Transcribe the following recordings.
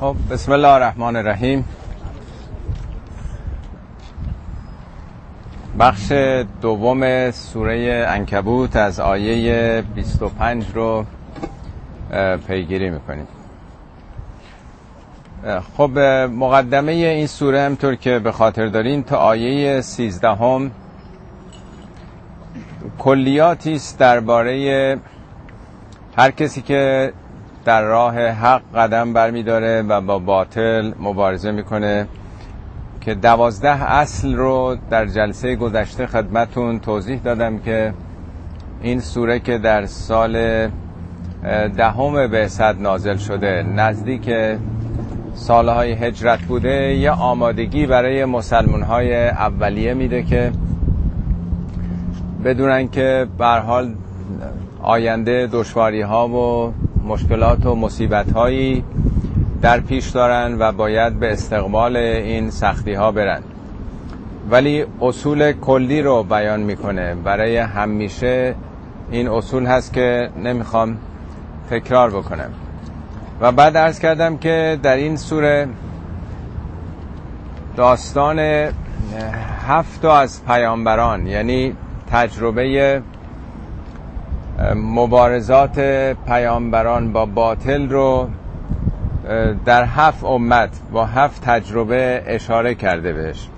خب بسم الله الرحمن الرحیم. بخش دوم سوره انکبوت از آیه 25 رو پیگیری می‌کنیم. خب مقدمه این سوره همطور که به خاطر دارین تا آیه 13 هم کلیاتی است درباره هر کسی که در راه حق قدم برمیداره و با باطل مبارزه می‌کنه که دوازده اصل رو در جلسه گذشته خدمتون توضیح دادم که این سوره که در سال دهم به صد نازل شده نزدیک سالهای هجرت بوده یه آمادگی برای مسلمان های اولیه میده که بدونن که حال آینده دشواری ها و مشکلات و مصیبت هایی در پیش دارن و باید به استقبال این سختی ها برن. ولی اصول کلی رو بیان می‌کنه. برای همیشه این اصول هست که نمی‌خوام تکرار بکنم. و بعد ارز کردم که در این سوره داستان هفت از پیامبران یعنی تجربه مبارزات پیامبران با باطل رو در هفت امت با هفت تجربه اشاره کرده بهش.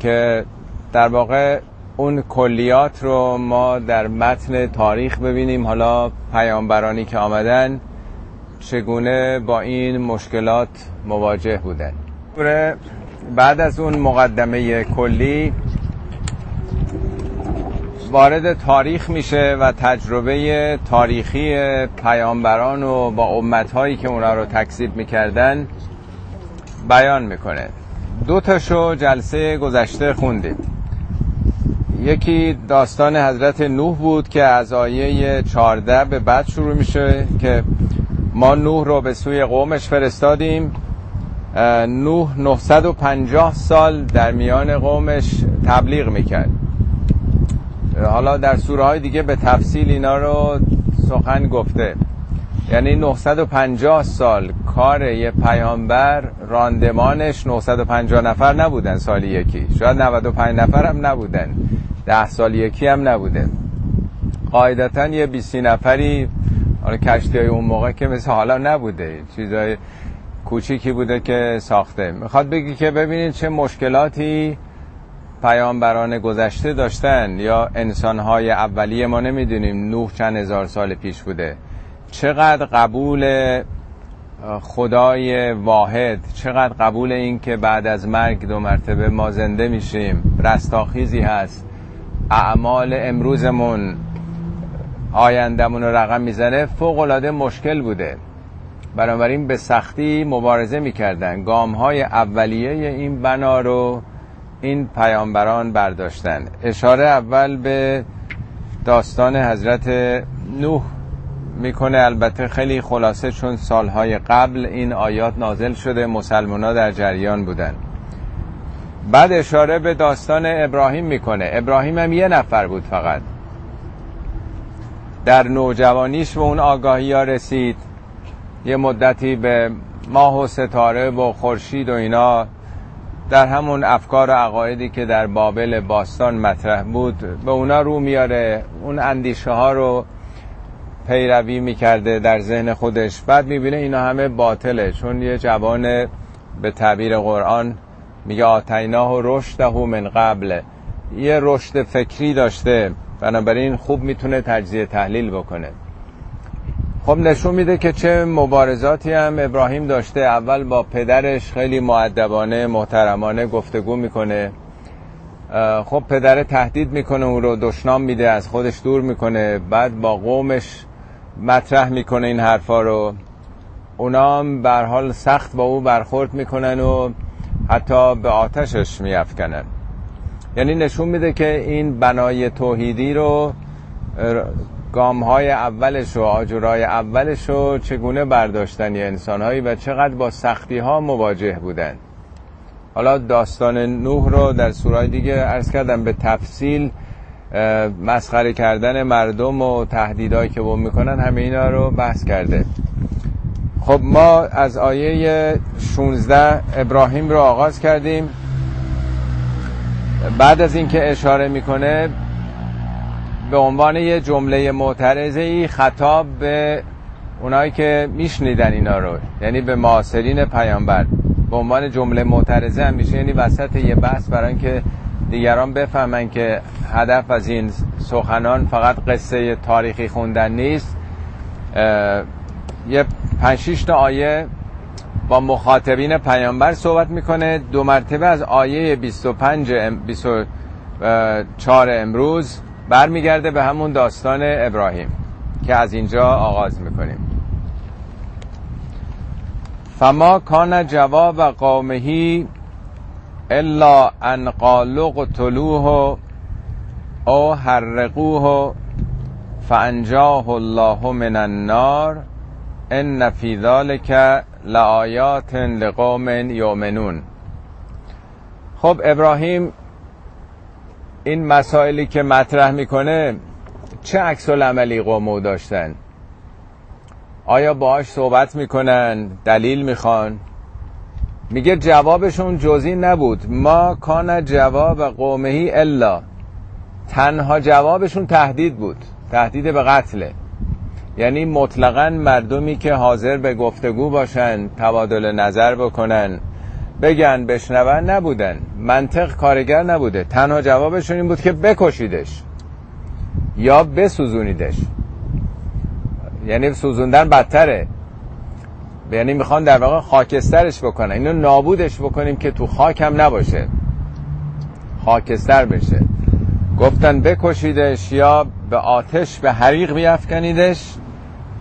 که در واقع اون کلیات رو ما در متن تاریخ ببینیم. حالا پیامبرانی که آمدن چگونه با این مشکلات مواجه بودن. بعد از اون مقدمه کلی وارد تاریخ میشه و تجربه تاریخی پیامبران و با امتهایی که اونا رو تکذیب می‌کردن بیان می‌کنه. دو تاشو جلسه گذشته خوندید یکی داستان حضرت نوح بود که از آیه 14 به بعد شروع میشه که ما نوح رو به سوی قومش فرستادیم. نوح 950 سال در میان قومش تبلیغ می‌کرد. حالا در سوره های دیگه به تفصیل اینا رو سخن گفته. یعنی 950 سال کار یه پیامبر راندمانش 950 نفر نبودن سال یکی. شاید 95 نفر هم نبودن. 10 سال یکی هم نبودن قاعدتا یه 20 نفری حالا کشتی های اون موقع که مثل حالا نبوده. چیزای کوچیکی بوده که ساخته. می‌خواد بگی که ببینید چه مشکلاتی پیامبران گذشته داشتن یا انسانهای اولیه ما نمی‌دونیم نوح چند هزار سال پیش بوده. چقدر قبول خدای واحد چقدر قبول این که بعد از مرگ دو مرتبه ما زنده میشیم. رستاخیزی هست. اعمال امروزمون آیندمون رو رقم می‌زنه. فوق العاده مشکل بوده. بنابراین به سختی مبارزه می‌کردن. گام های اولیه این بنا رو این پیامبران برداشتن. اشاره اول به داستان حضرت نوح می‌کنه. البته خیلی خلاصه چون سالهای قبل این آیات نازل شده مسلمان ها در جریان بودن. بعد اشاره به داستان ابراهیم می‌کنه. ابراهیم هم یه نفر بود فقط. در نوجوانیش به اون آگاهی ها رسید. یه مدتی به ماه و ستاره و خورشید و اینا در همون افکار و عقایدی که در بابل باستان مطرح بود به اونا رو میاره اون اندیشه ها رو پیروی می‌کرده در ذهن خودش. بعد می‌بینه اینا همه باطله چون یه جوان به تعبیر قرآن میگه آتیناه و رشده من قبل. یه رشد فکری داشته بنابراین خوب می‌تونه تجزیه تحلیل بکنه. خب نشون میده که چه مبارزاتی هم ابراهیم داشته. اول با پدرش خیلی معدبانه محترمانه گفتگو می‌کنه. خب پدر تهدید می‌کنه اون رو دشنام میده از خودش دور می‌کنه. بعد با قومش مطرح می‌کنه این حرفا رو. اونا هم بر حال سخت با او برخورد می‌کنن و حتی به آتشش میافکنن. یعنی نشون میده که این بنای توحیدی رو گام های اولش و آجرای اولش رو چگونه برداشتن انسان هایی و چقدر با سختی ها مواجه بودن؟ حالا داستان نوح رو در سورای دیگه ارز کردم به تفصیل مسخره کردن مردم و تهدیدهایی که بوم می‌کنن همه اینا رو بحث کرده. خب ما از آیه 16 ابراهیم رو آغاز کردیم. بعد از اینکه اشاره می‌کنه به عنوان یه جمله معترضه ای خطاب به اونایی که میشنیدن اینا رو یعنی به معاصرین پیامبر. به عنوان جمله معترضه هم میشه یعنی وسط یه بحث برای اینکه دیگران بفهمن که هدف از این سخنان فقط قصه تاریخی خوندن نیست. یه پنج تا آیه با مخاطبین پیامبر صحبت می‌کنه. دو مرتبه از آیه 25 24 امروز برمیگرده به همون داستان ابراهیم که از اینجا آغاز می‌کنیم. فما کان جواب قومهی الا ان قالوا قتلوه او حرقوه فانجاه الله من النار ان فی ذلک لآیات لقوم یؤمنون. خب ابراهیم این مسائلی که مطرح می‌کنه چه عکس العملی قومو داشتن؟ آیا باهاش صحبت می‌کنن؟ دلیل می‌خوان؟ میگه جوابشون جزی نبود. ما کان جواب قومهی الا. تنها جوابشون تهدید بود. تهدید به قتله. یعنی مطلقا مردمی که حاضر به گفتگو باشن تبادل نظر بکنن. بگن بشنون نبودن. منطق کارگر نبوده. تنها جوابشون این بود که بکشیدش. یا بسوزونیدش. یعنی سوزوندن بدتره. یعنی می‌خوان در واقع خاکسترش بکنن. اینو نابودش بکنیم که تو خاک هم نباشه. خاکستر بشه. گفتن بکشیدش یا به آتش به حریق بیافکنیدش.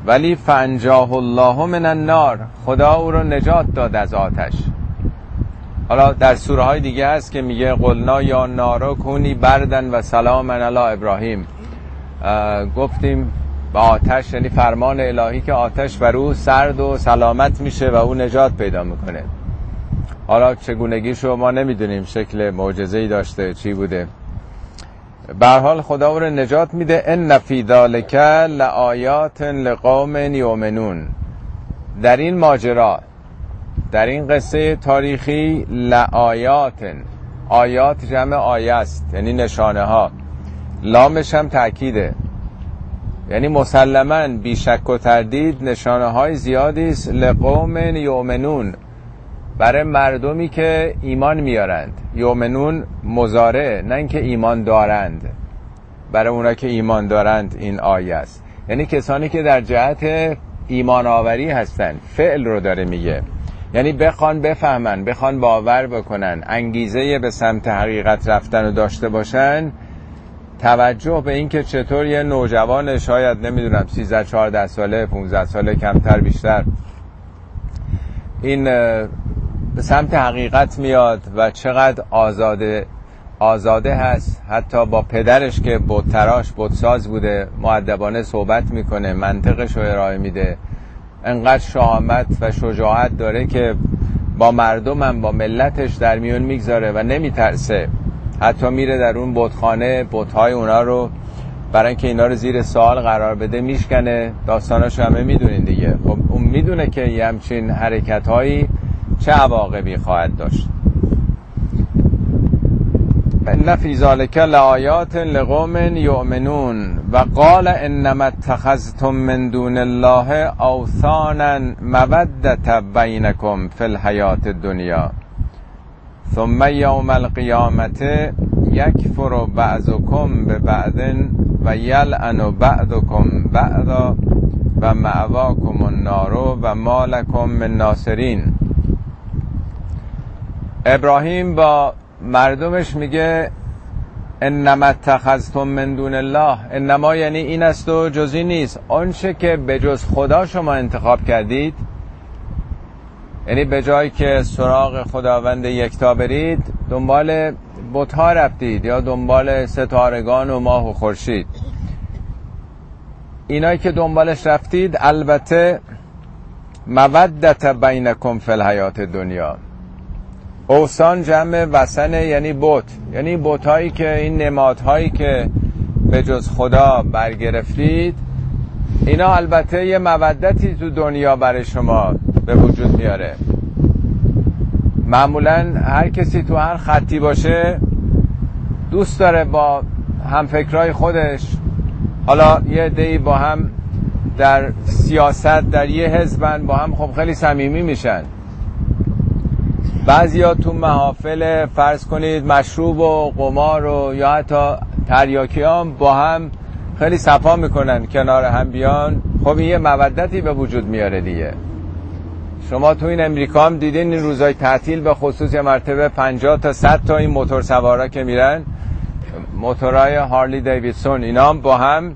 ولی فنجاه الله من النار. خدا او رو نجات داد از آتش. حالا در سوره های دیگه هست که میگه قلنا یا نارو کنی بردن و سلام علی ابراهیم. گفتیم به آتش یعنی فرمان الهی که آتش بر او سرد و سلامت میشه و او نجات پیدا می‌کنه. حالا چگونگیشو ما نمی‌دونیم شکل معجزه‌ای داشته چی بوده. به حال خدا او رو نجات میده. ان فی ذالک لآیات لقوم یؤمنون. در این ماجرا در این قصه تاریخی لآیات آیات جمع آیه است یعنی نشانه ها لامش هم تأکیده. یعنی مسلما بیشک و تردید نشانه های زیادی است لقوم یؤمنون. برای مردمی که ایمان میارند. یومنون مزاره نه اینکه ایمان دارند. برای اونا که ایمان دارند این آیه است. یعنی کسانی که در جهت ایمان آوری هستن فعل رو داره میگه. یعنی بخوان بفهمن بخوان باور بکنن انگیزه به سمت حقیقت رفتن و داشته باشن توجه به اینکه چطور یه نوجوان شاید نمی‌دونم 13 14 ساله 15 ساله کمتر بیشتر. این به سمت حقیقت میاد و چقدر آزاده آزاده هست. حتی با پدرش که بودتراش بودساز بوده معدبانه صحبت می‌کنه منطقش رو ارائه میده. انقدر شهامت و شجاعت داره که با مردمم با ملتش در میون می‌گذاره و نمیترسه. حتی میره در اون بودخانه بودهای اونا رو برای اینکه اینا رو زیر سوال قرار بده میشکنه. داستاناش همه می‌دونین دیگه. خب اون می‌دونه که یه همچین حرکت هایی چه عواقبی خواهد داشت. ان فی ذلک لآیات لقوم یؤمنون و قال انما اتخذتم من دون الله اوثانا مودت بینکم فی الحیات الدنیا ثم یوم القیامت یکفر بعضکم ببعض و یلعن بعضکم بعضا و معواکم النار و مالکم من ناصرین ابراهیم با مردمش میگه انما اتخذتم من دون الله. انما یعنی این است و جزی نیست. آنچه که به جز خدا شما انتخاب کردید یعنی به جایی که سراغ خداوند یکتا برید دنبال بتها رفتید یا دنبال ستارگان و ماه و خورشید. اینایی که دنبالش رفتید البته مودت بینکم فی الحیات دنیا. اوسان جمع وسنه یعنی بوت یعنی بوتهایی که این نمادهایی که به جز خدا برگرفتید اینا البته یه مودتی تو دنیا برای شما به وجود میاره. معمولا هر کسی تو هر خطی باشه دوست داره با همفکرهای خودش. حالا یه دی با هم در سیاست در یه حزبن با هم خب خیلی صمیمی میشن. بعضیا تو محافل فرض کنید مشروب و قمار و یا حتی تریاکیان با هم خیلی صفا می‌کنن کنار هم بیان. خب یه مودتی به وجود میاره دیگه. شما تو این امریکا هم دیدین این روزای تعطیل به خصوص یه مرتبه 50 تا 100 تا این موتور سوارا که میرن. موتورهای هارلی دیویدسون اینا هم با هم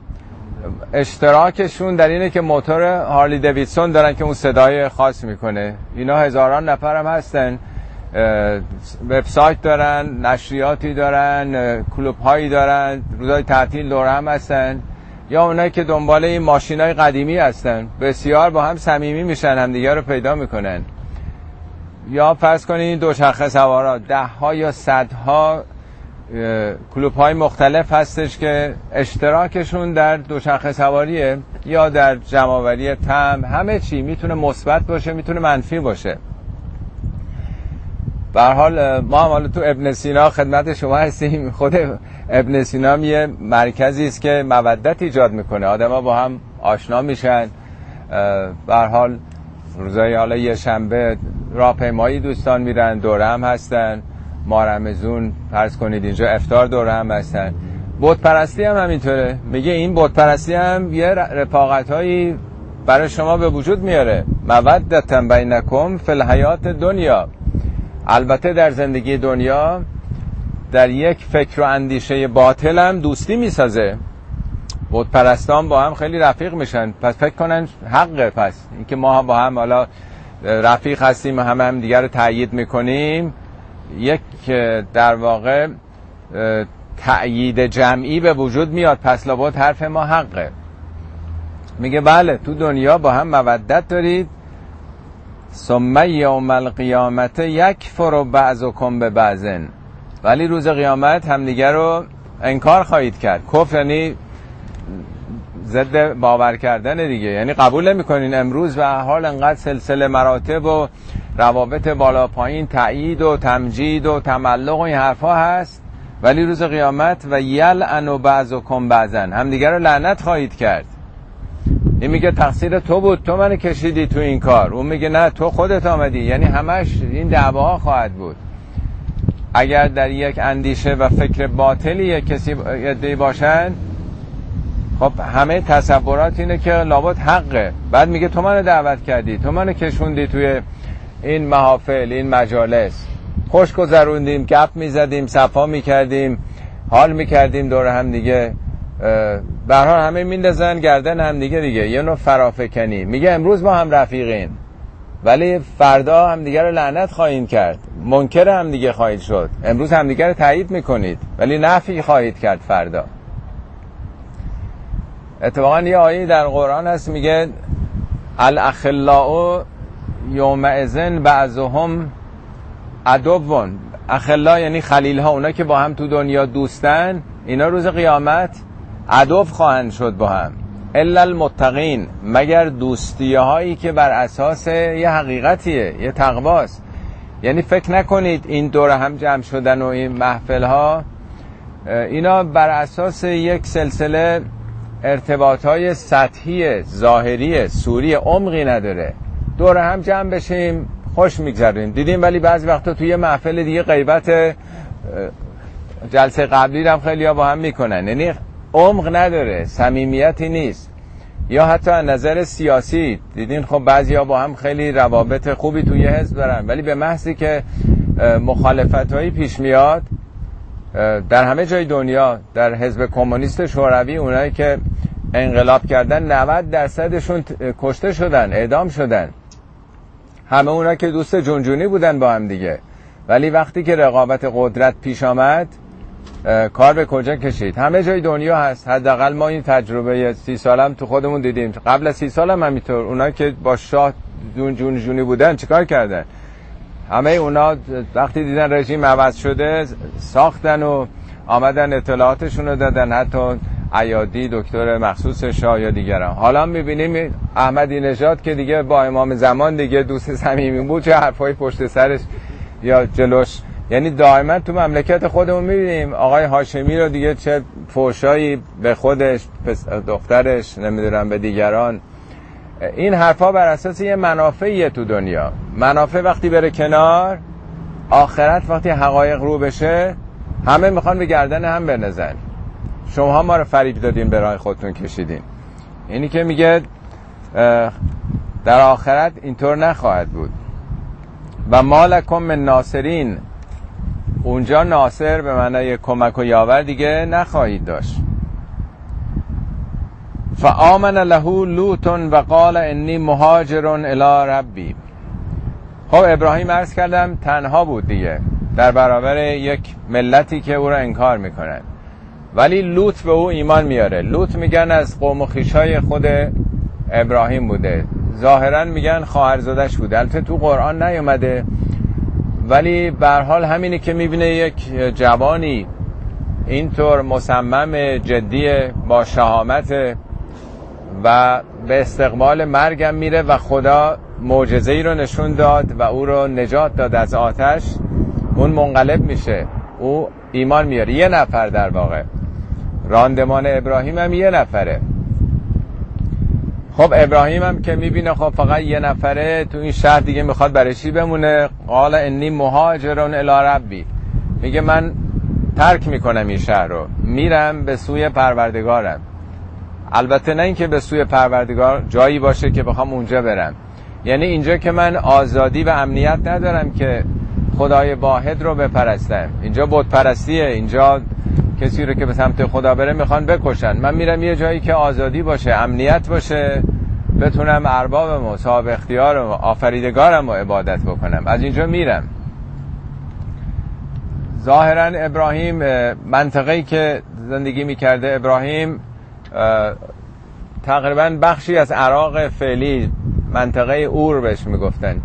اشتراکشون در اینه که موتور هارلی دیویدسون دارن که اون صدای خاص می‌کنه. اینا هزاران نفر هم هستن. وبسایت دارن نشریاتی دارن کلوب هایی دارن روزای تعطیل دور هم هستن. یا اونایی که دنبال این ماشین های قدیمی هستن. بسیار با هم صمیمی میشن همدیگه رو پیدا می‌کنن. یا فرض کنید دوچرخه سوارا ده ها یا صدها کلوب های مختلف هستش که اشتراکشون در دوچرخه سواریه یا در جمعوری تم همه چی می‌تونه مثبت باشه می‌تونه منفی باشه. به حال ما هم حالا تو ابن سینا خدمت شما هستیم. خود ابن سینا یه مرکزی است که مودت ایجاد می‌کنه. آدما با هم آشنا میشن. به حال روزای حالا یه شنبه راهپیمایی دوستان میرن. دوره هم هستن. ما رمزون فرض کنید اینجا افتار دوره هم هستن. بت پرستی هم همینطوره. میگه این بت پرستی هم یه رفاقت هایی برای شما به وجود میاره. مودتا بینکم فی الحیات دنیا. البته در زندگی دنیا در یک فکر و اندیشه باطل هم دوستی می‌سازه. بود پرستان با هم خیلی رفیق میشن. پس فکر کنن حقه پس. اینکه ما با هم حالا رفیق هستیم و همه هم دیگر رو تأیید می‌کنیم یک در واقع تأیید جمعی به وجود میاد. پس لابد حرف ما حقه. میگه بله تو دنیا با هم مودت دارید. ثم یوم القیامت یک فرو بعضکم به بعضن ولی روز قیامت همدیگه رو انکار خواهید کرد. کفر یعنی ضد باور کردن دیگه. یعنی قبول نمی‌کنین امروز و حال انقدر سلسله مراتب و روابط بالا پایین تایید و تمجید و تملق و این حرفا هست. ولی روز قیامت و یل انو بعضکم بعضن همدیگه رو لعنت خواهید کرد. این میگه تقصیر تو بود. تو منو کشیدی تو این کار. اون میگه نه تو خودت آمدی. یعنی همش این دعواها خواهد بود. اگر در یک اندیشه و فکر باطلی کسی دی باشن خب همه تصورات اینه که لابد حقه. بعد میگه تو منو دعوت کردی. تو منو کشوندی توی این محافل این مجالس. خوش گذروندیم گپ می‌زدیم صفا می‌کردیم حال می‌کردیم دور هم دیگه برها همه میندازن گردن هم دیگه دیگه. یه نوع فرافکنی. میگه امروز ما هم رفیقین ولی فردا هم دیگه رو لعنت خواهید کرد. منکر هم دیگه خواهید شد. امروز هم دیگه رو تایید می‌کنید. ولی نفی خواهید کرد فردا. اتفاقا یه آیه در قرآن هست میگه الاخلاء یومئذن بعضهم عدوون. اخلا یعنی خلیل ها اونا که با هم تو دنیا دوستن اینا روز قیامت عدو خواهند شد با هم. الا المتقین مگر دوستی هایی که بر اساس یه حقیقتیه یه تقواست. یعنی فکر نکنید این دور هم جمع شدن و این محفل ها اینا بر اساس یک سلسله ارتباط های سطحی ظاهری سوری عمقی نداره. دور هم جمع بشیم خوش میگذریم دیدیم ولی بعضی وقتا توی محفل دیگه غیبت جلسه قبلی هم خیلی با هم می‌کنن. یعنی عمق نداره صمیمیتی نیست. یا حتی از نظر سیاسی دیدین خب بعضیا با هم خیلی روابط خوبی توی حزب دارن. ولی به محضی که مخالفت هایی پیش میاد در همه جای دنیا در حزب کمونیست شوروی اونایی که انقلاب کردن 90 درصدشون کشته شدن اعدام شدن. همه اونا که دوست جونجونی بودن با هم دیگه. ولی وقتی که رقابت قدرت پیش آمد کار به کجا کشید؟ همه جای دنیا هست. حداقل ما این تجربه سی سالم تو خودمون دیدیم. قبل از سی سالم همینطور اونا که با شاه جون جون جونی بودن چیکار کردن؟ همه اونا وقتی دیدن رژیم عوض شده ساختن و آمدن اطلاعاتشون رو دادن. حتی عیادی دکتر مخصوص شاه یا دیگران. حالا می‌بینیم احمدی نژاد که دیگه با امام زمان دیگه دوست صمیمی بود چه حرفای پشت سرش یا جلوش یعنی دائما تو مملکت خودمون می‌بینیم آقای هاشمی رو دیگه چه فوشایی به خودش دخترش نمی‌دونم به دیگران. این حرفا بر اساس یه منافعیه تو دنیا. منافع وقتی بره کنار آخرت وقتی حقایق رو بشه همه می‌خوان به گردن هم بنزن شما ما رو فریب دادین به راه خودتون کشیدین. اینی که میگه در آخرت اینطور نخواهد بود. و مالکم من ناصرین اونجا ناصر به معنای کمک و یاور دیگه نخواهید داشت. فآمن له لوط و قال انی مهاجر الی ربی. خب ابراهیم عرض کردم تنها بود دیگه. در برابر یک ملتی که او را انکار می‌کنن ولی لوط به او ایمان میاره لوط میگن از قوم و خیشای خود ابراهیم بوده. ظاهرا میگن خواهرزادش بوده. البته تو قرآن نیومده. ولی به حال همینی که می‌بینه یک جوانی اینطور مصمم جدی با شهامت و به استقبال مرگم میره و خدا معجزه ای رو نشون داد و او رو نجات داد از آتش اون منقلب میشه. او ایمان میاره. یه نفر در واقع. راندمان ابراهیم هم یه نفره. خب ابراهیم هم که می‌بینه خب فقط یه نفره تو این شهر دیگه می‌خواد برای چی بمونه؟ قال انی مهاجرون الی ربی. میگه من ترک می‌کنم این شهر رو. میرم به سوی پروردگارم. البته نه اینکه به سوی پروردگار جایی باشه که بخوام اونجا برم. یعنی اینجا که من آزادی و امنیت ندارم که خدای واحد رو بپرستم. اینجا بود پرستیه اینجا کسی رو که به سمت خدا بره می‌خوان بکشن. من میرم یه جایی که آزادی باشه امنیت باشه بتونم اربابم و صاحب اختیارم و آفریدگارم و عبادت بکنم. از اینجا میرم. ظاهرا ابراهیم منطقه‌ای که زندگی می‌کرده ابراهیم تقریبا بخشی از عراق فعلی منطقه اور بهش می‌گفتن.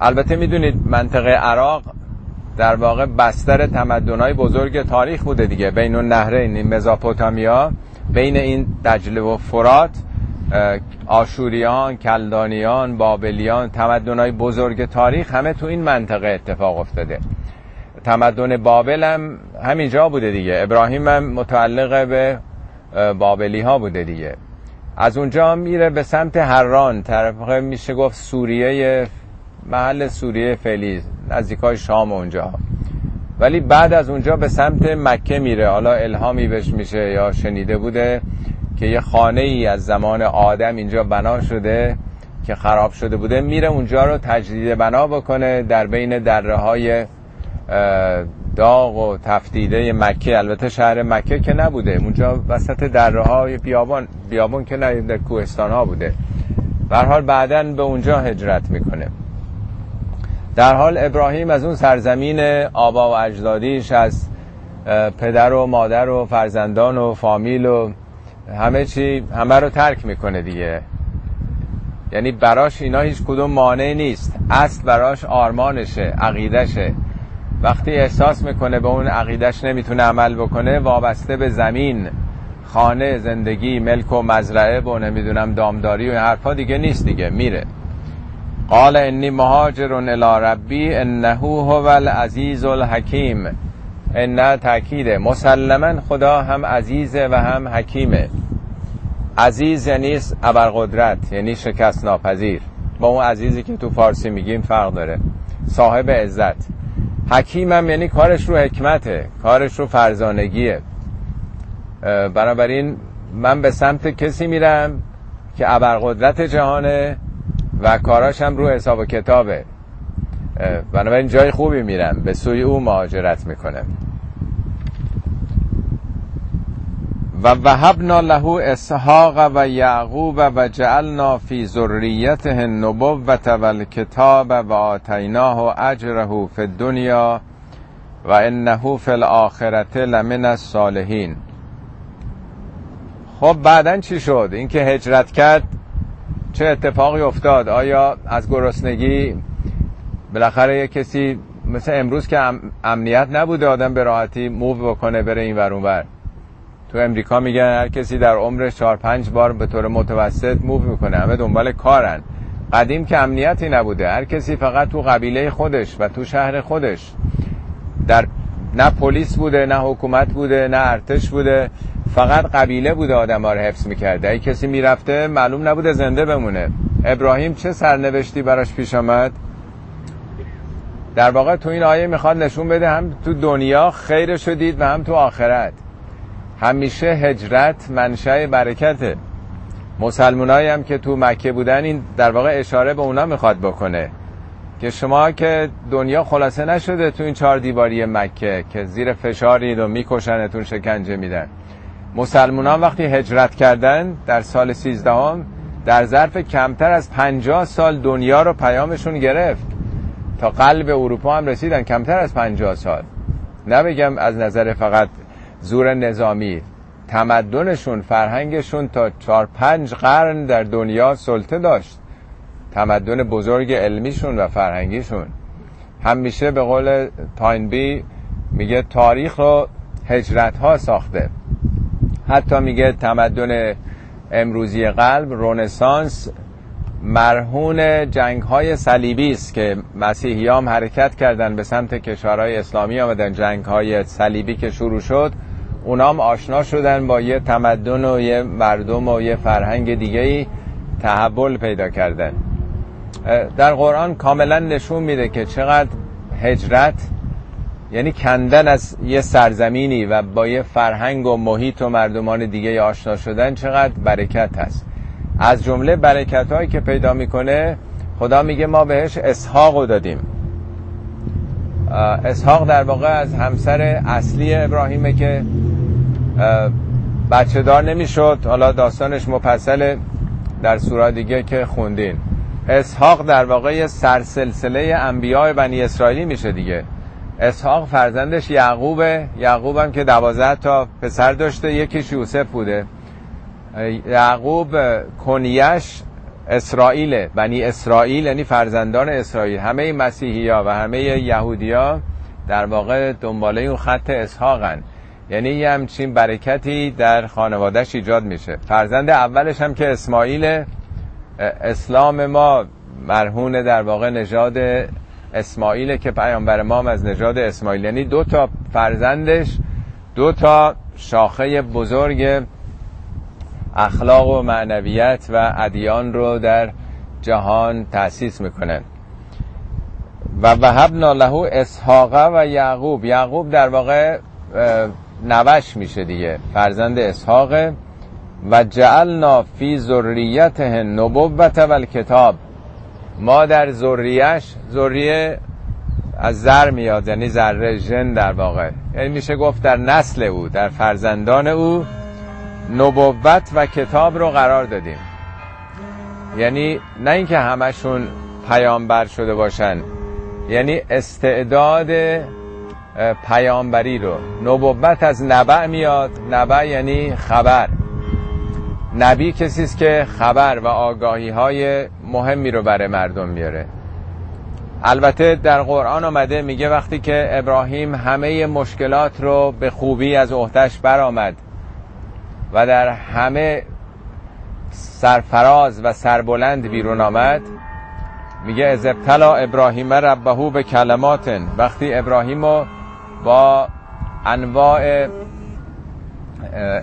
البته می‌دونید منطقه عراق در واقع بستر تمدنهای بزرگ تاریخ بوده دیگه. بین اون نهرین مزاپوتامیا بین این دجله و فرات آشوریان، کلدانیان، بابلیان تمدنهای بزرگ تاریخ همه تو این منطقه اتفاق افتاده. تمدن بابل هم همینجا بوده دیگه. ابراهیم هم متعلق به بابلی ها بوده دیگه. از اونجا میره به سمت هران طرف میشه گفت سوریه محل سوریه فعلی نزدیکای شام اونجا. ولی بعد از اونجا به سمت مکه میره. حالا الهامی بهش میشه یا شنیده بوده که یه خانه ای از زمان آدم اینجا بنا شده که خراب شده بوده. میره اونجا رو تجدید بنا بکنه در بین دره های داغ و تفتیده مکه. البته شهر مکه که نبوده. اونجا وسط دره های بیابان بیابان که نه در کوهستان ها بوده حال بعدا به اونجا هجرت می‌کنه. در حال ابراهیم از اون سرزمین آبا و اجدادیش از پدر و مادر و فرزندان و فامیل و همه چی همه رو ترک می‌کنه دیگه. یعنی براش اینا هیچ کدوم مانع نیست. اصل براش آرمانشه عقیدشه وقتی احساس می‌کنه به اون عقیدش نمی‌تونه عمل بکنه وابسته به زمین خانه زندگی ملک و مزرعه و نمی‌دونم دامداری و حرفا دیگه نیست دیگه میره. قال انی مهاجر الی ربی انه هو العزیز الحکیم. ان تاکید مسلما خدا هم عزیزه و هم حکیمه. عزیز یعنی ابرقدرت یعنی شکست ناپذیر. با اون عزیزی که تو فارسی میگیم فرق داره. صاحب عزت. حکیم هم یعنی کارش رو حکمته کارش رو فرزانگیه. بنابراین من به سمت کسی میرم که ابرقدرت جهانه و کاراش هم رو حساب و کتابه. بنابراین جای خوبی میرم. به سوی او مهاجرت می‌کنم. و وهبنا له اسحاق و یعقوب و جعلنا فی ذریته النبوة والکتاب و آتیناه اجره فی الدنیا و انه فی الاخرت لمن الصالحین. خب بعدا چی شد؟ اینکه هجرت کرد چه اتفاقی افتاد؟ آیا از گرسنگی بالاخره یه کسی مثل امروز که امنیت نبوده آدم به راحتی موو بکنه بره این ور بر تو امریکا میگن هر کسی در عمرش چهار پنج بار به طور متوسط موو می‌کنه. همه دنبال کارن. قدیم که امنیتی نبوده. هر کسی فقط تو قبیله خودش و تو شهر خودش. در نه پلیس بوده نه حکومت بوده نه ارتش بوده. فقط قبیله بوده آدم ها رو حفظ می‌کرده. ای کسی می‌رفته معلوم نبوده زنده بمونه. ابراهیم چه سرنوشتی براش پیش آمد؟ در واقع تو این آیه می‌خواد نشون بده هم تو دنیا خیر شدید و هم تو آخرت. همیشه هجرت منشأ برکته. مسلمانایی هم که تو مکه بودن این در واقع اشاره به اونا می‌خواد بکنه. که شما که دنیا خلاصه نشده تو این چهار دیواری مکه که زیر فشارید و میکشنتون شکنجه میدن. مسلمانان وقتی هجرت کردن در سال سیزدهم در ظرف کمتر از پنجاه سال دنیا رو پیامشون گرفت. تا قلب اروپا هم رسیدن کمتر از پنجاه سال. نبگم از نظر فقط زور نظامی تمدنشون فرهنگشون تا چهار پنج قرن در دنیا سلطه داشت. تمدن بزرگ علمیشون و فرهنگیشون. همیشه به قول تاینبی میگه تاریخ رو هجرت ها ساخته. حتی میگه تمدن امروزی قلب رونسانس مرهون جنگ های صلیبی است که مسیحیام حرکت کردن به سمت کشورهای اسلامی آمدن جنگ های صلیبی که شروع شد. اونام آشنا شدن با یه تمدن و یه مردم و یه فرهنگ دیگه ای تحول پیدا کردن. در قرآن کاملا نشون میده که چقدر هجرت یعنی کندن از یه سرزمینی و با یه فرهنگ و محیط و مردمان دیگه آشنا شدن چقدر برکت هست. از جمله برکت هایی که پیدا می‌کنه خدا میگه ما بهش اسحاق دادیم. اسحاق در واقع از همسر اصلی ابراهیمه که بچه دار نمی‌شد. حالا داستانش مفصل در سورا دیگه که خوندین. اسحاق در واقع سرسلسله انبیاء بنی اسرائیلی میشه دیگه. اسحاق فرزندش یعقوبه. یعقوب هم که دوازده تا پسر داشته یکیش یوسف بوده. یعقوب کنیش اسرائیل بنی اسرائیل یعنی فرزندان اسرائیل. همه مسیحی ها و همه یهودی در واقع دنباله اون خط اسحاقن. یعنی یه همچین برکتی در خانوادهش ایجاد میشه. فرزند اولش هم که اسماعیل اسلام ما مرهون در واقع نژاد اسماعیل که پیامبر ما از نژاد اسماعیل. یعنی دو تا فرزندش دو تا شاخه بزرگ اخلاق و معنویت و ادیان رو در جهان تأسیس می‌کنن و وهبنا له اسحاق و یعقوب. یعقوب در واقع نوش میشه دیگه. فرزند اسحاق. و جعلنا فی ذریته نبوت و کتاب ما در ذریش ذریه از زر میاد یعنی ذره ژن در واقع. یعنی میشه گفت در نسل او در فرزندان او نبوت و کتاب رو قرار دادیم. یعنی نه اینکه همشون پیامبر شده باشن یعنی استعداد پیامبری رو. نبوت از نبع میاد نبع یعنی خبر. نبی کسی است که خبر و آگاهی های مهمی رو برای مردم میاره البته در قرآن آمده میگه وقتی که ابراهیم همه مشکلات رو به خوبی از عهدهش برآمد و در همه سرفراز و سربلند بیرون آمد میگه از ابتلا ابراهیم ربهو به کلمات وقتی ابراهیم رو با انواع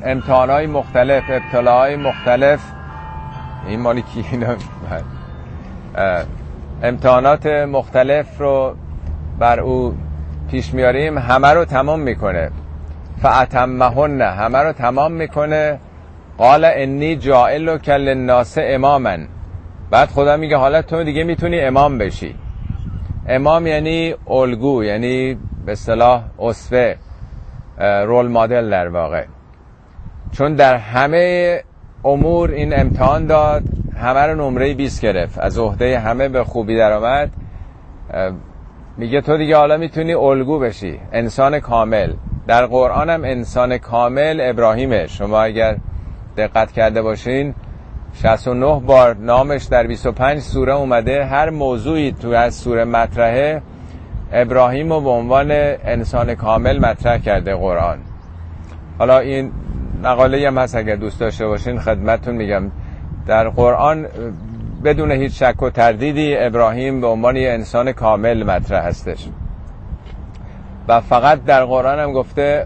امتحانهای مختلف ابتلاهای مختلف این مالی کی امتحانات مختلف رو بر او پیش میاریم همه رو تمام می‌کنه. فعتمهن همه رو تمام می‌کنه. قال انی جائل و کل ناس امامن. بعد خدا میگه حالا تو دیگه می‌تونی امام بشی. امام یعنی الگو یعنی به صلاح اصفه رول مدل در واقع. چون در همه امور این امتحان داد. همه رو نمره 20 گرفت. از عهده همه به خوبی در آمد میگه تو دیگه حالا می‌تونی الگو بشی. انسان کامل. در قرآن هم انسان کامل ابراهیمه. شما اگر دقت کرده باشین 69 بار نامش در 25 سوره اومده. هر موضوعی تو از سوره مطرحه ابراهیم رو به عنوان انسان کامل مطرح کرده قرآن. حالا این مقاله هم هست اگر دوست داشته باشین خدمتتون میگم. در قرآن بدون هیچ شک و تردیدی ابراهیم به عنوان یه انسان کامل مطرح هستش. و فقط در قرآن هم گفته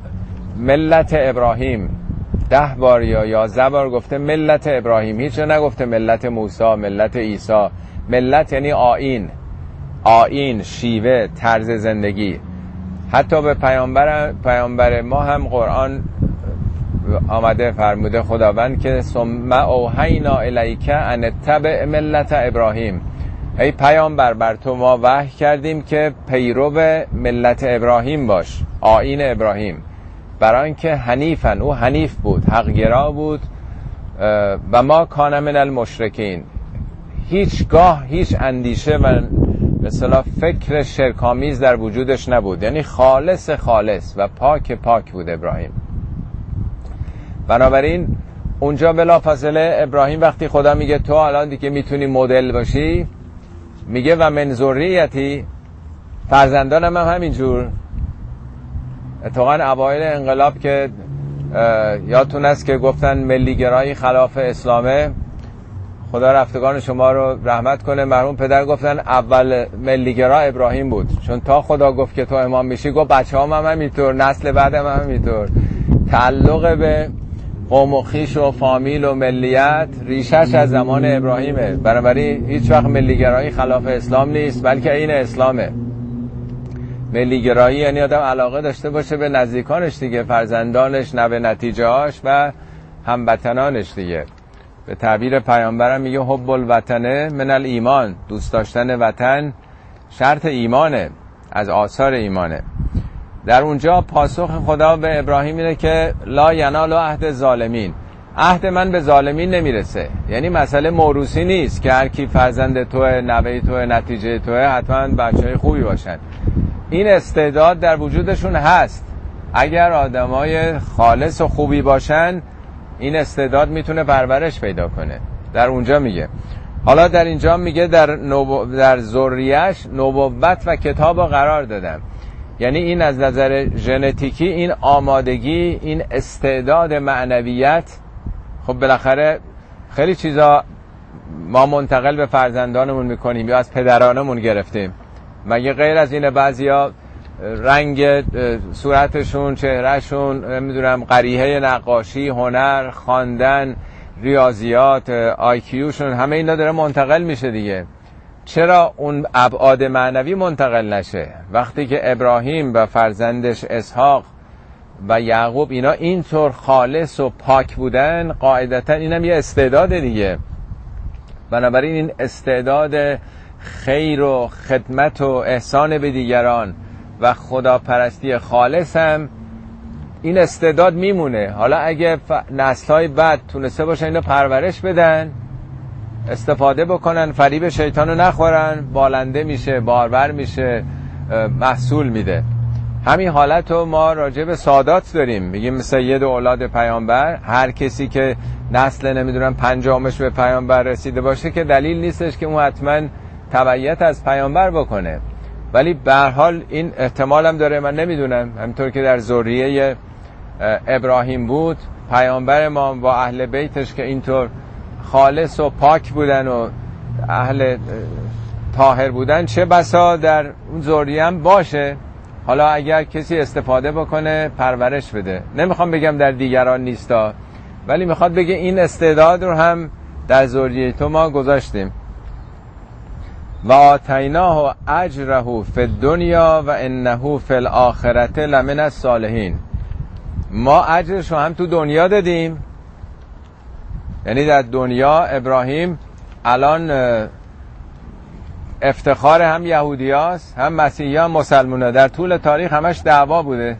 ملت ابراهیم. ده بار یا یازده بار گفته ملت ابراهیم. هیچ نگفته ملت موسی ملت عیسی. ملت یعنی آین آین شیوه طرز زندگی. حتی به پیامبر پیامبر ما هم قرآن آمده فرموده خداوند که ثم اوحینا الیک ان تبع ملت ابراهیم ای پیامبر بر تو ما وحی کردیم که پیرو ملت ابراهیم باش آین ابراهیم. برای اینکه حنیفن او حنیف بود حقگرا بود و ما کان من المشرکین. هیچگاه هیچ اندیشه و مثلا فکر شرکامیز در وجودش نبود. یعنی خالص خالص و پاک پاک بود ابراهیم. بنابراین اونجا بلا فاصله ابراهیم وقتی خدا میگه تو الان دیگه می‌تونی مدل باشی میگه و من ذریتی فرزندانم هم همینجور. اتفاقا اوایل انقلاب که یادتون است که گفتن ملیگرایی خلاف اسلامه. خدا رفتگان شما رو رحمت کنه. مرحوم پدر گفتن اول ملیگرا ابراهیم بود. چون تا خدا گفت که تو امام میشی گفت بچه هم, هم همینطور نسل بعدم هم همینطور. تعلق به قوم و خیش و فامیل و ملیت ریشش از زمان ابراهیمه. بنابراین هیچ وقت ملیگرایی خلاف اسلام نیست بلکه این اسلامه. ملیگرایی یعنی آدم علاقه داشته باشه به نزدیکانش دیگه فرزندانش نوه نتیجهاش و هموطنانش دیگه. به تعبیر پیامبرم میگه حب الوطنه من ایمان دوست داشتن وطن شرط ایمانه از آثار ایمانه. در اونجا پاسخ خدا به ابراهیم اینه که لا ینال عهد ظالمین. عهد من به ظالمین نمی‌رسه. یعنی مسئله موروسی نیست که هر کی فرزند توه نوه توه نتیجه توه حتما بچه خوبی باشن. این استعداد در وجودشون هست. اگر آدمای خالص و خوبی باشن این استعداد می‌تونه پرورش پیدا کنه. در اونجا میگه. حالا در اینجا میگه در, نوب... در ذریش نبوت و کتاب قرار دادم. یعنی این از نظر ژنتیکی این آمادگی این استعداد معنویت خب بالاخره خیلی چیزا ما منتقل به فرزندانمون می‌کنیم یا از پدرانمون گرفتیم. مگه غیر از این بعضیا رنگ صورتشون چهرهشون نمی‌دونم قریحه نقاشی هنر خواندن ریاضیات آیکیوشون همه اینا داره منتقل میشه دیگه. چرا اون ابعاد معنوی منتقل نشه؟ وقتی که ابراهیم و فرزندش اسحاق و یعقوب اینا اینطور خالص و پاک بودن قاعدتا اینم یه استعداد دیگه. بنابراین این استعداد خیر و خدمت و احسان به دیگران و خداپرستی خالص هم این استعداد میمونه. حالا اگه نسل های بعد تونسته باشن اینو پرورش بدن استفاده بکنن فریب شیطان رو نخورن بالنده میشه باربر میشه محصول میده. همین حالت رو ما راجع به سادات داریم. میگیم سید اولاد پیامبر هر کسی که نسل نمی‌دونم پنجامش به پیامبر رسیده باشه که دلیل نیستش که اون حتما تبعیت از پیامبر بکنه. ولی به حال این احتمال هم داره. من نمی‌دونم. همینطور که در ذریه ابراهیم بود پیامبر ما با اهل بیتش که اینطور خالص و پاک بودن و اهل طاهر بودن چه بسا در اون ذریه هم باشه. حالا اگر کسی استفاده بکنه پرورش بده. نمی‌خوام بگم در دیگران نیستا ولی می‌خواد بگه این استعداد رو هم در ذریه تو ما گذاشتیم. و آتیناه اجره فی الدنیا و انه فی الاخرت لمن الصالحین. ما اجرش رو هم تو دنیا دادیم. یعنی در دنیا ابراهیم الان افتخار هم یهودیاست هم مسیحی هم مسلمونه در طول تاریخ همش دعوا بوده.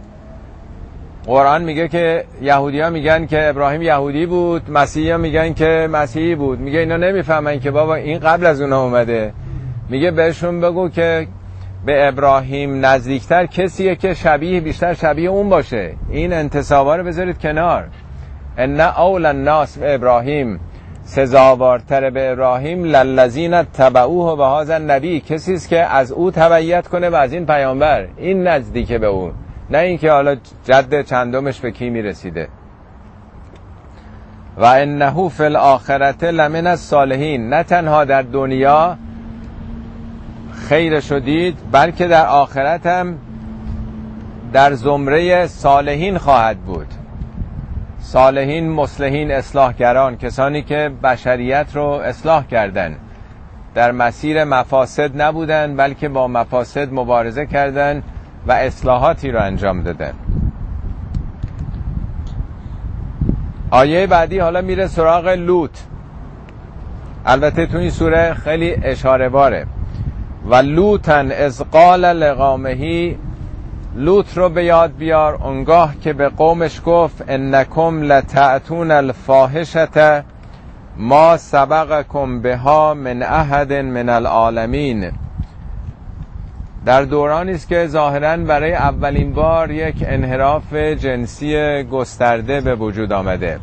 قرآن میگه که یهودی ها میگن که ابراهیم یهودی بود مسیحی ها میگن که مسیحی بود. میگه اینا نمی‌فهمن که بابا این قبل از اونا اومده. میگه بهشون بگو که به ابراهیم نزدیکتر کسیه که شبیه بیشتر شبیه اون باشه. این انتصابا رو بذارید کنار. ان اول الناس به ابراهیم سزاوارتر به ابراهیم للذین تبعوه و هذا نبی کسی است که از او تبعیت کنه و از این پیامبر این نزدیکه به اون نه اینکه حالا جد چندمش به کی می‌رسیده. و انه فی الاخرت لمن الصالحین نه تنها در دنیا خیر شدید بلکه در آخرت هم در زمره صالحین خواهد بود. صالحین مصلحین اصلاحگران کسانی که بشریت رو اصلاح کردن. در مسیر مفاسد نبودن بلکه با مفاسد مبارزه کردن و اصلاحاتی رو انجام دادن. آیه بعدی حالا میره سراغ لوط. البته تو این سوره خیلی اشاره باره و لوتن از قال لقامهی لوط رو به یاد بیار. اونگاه که به قومش گفت انکم لتعتون الفاحشت ما سبقکم بها من احد من العالمین. در دورانی است که ظاهرا برای اولین بار یک انحراف جنسی گسترده به وجود آمده.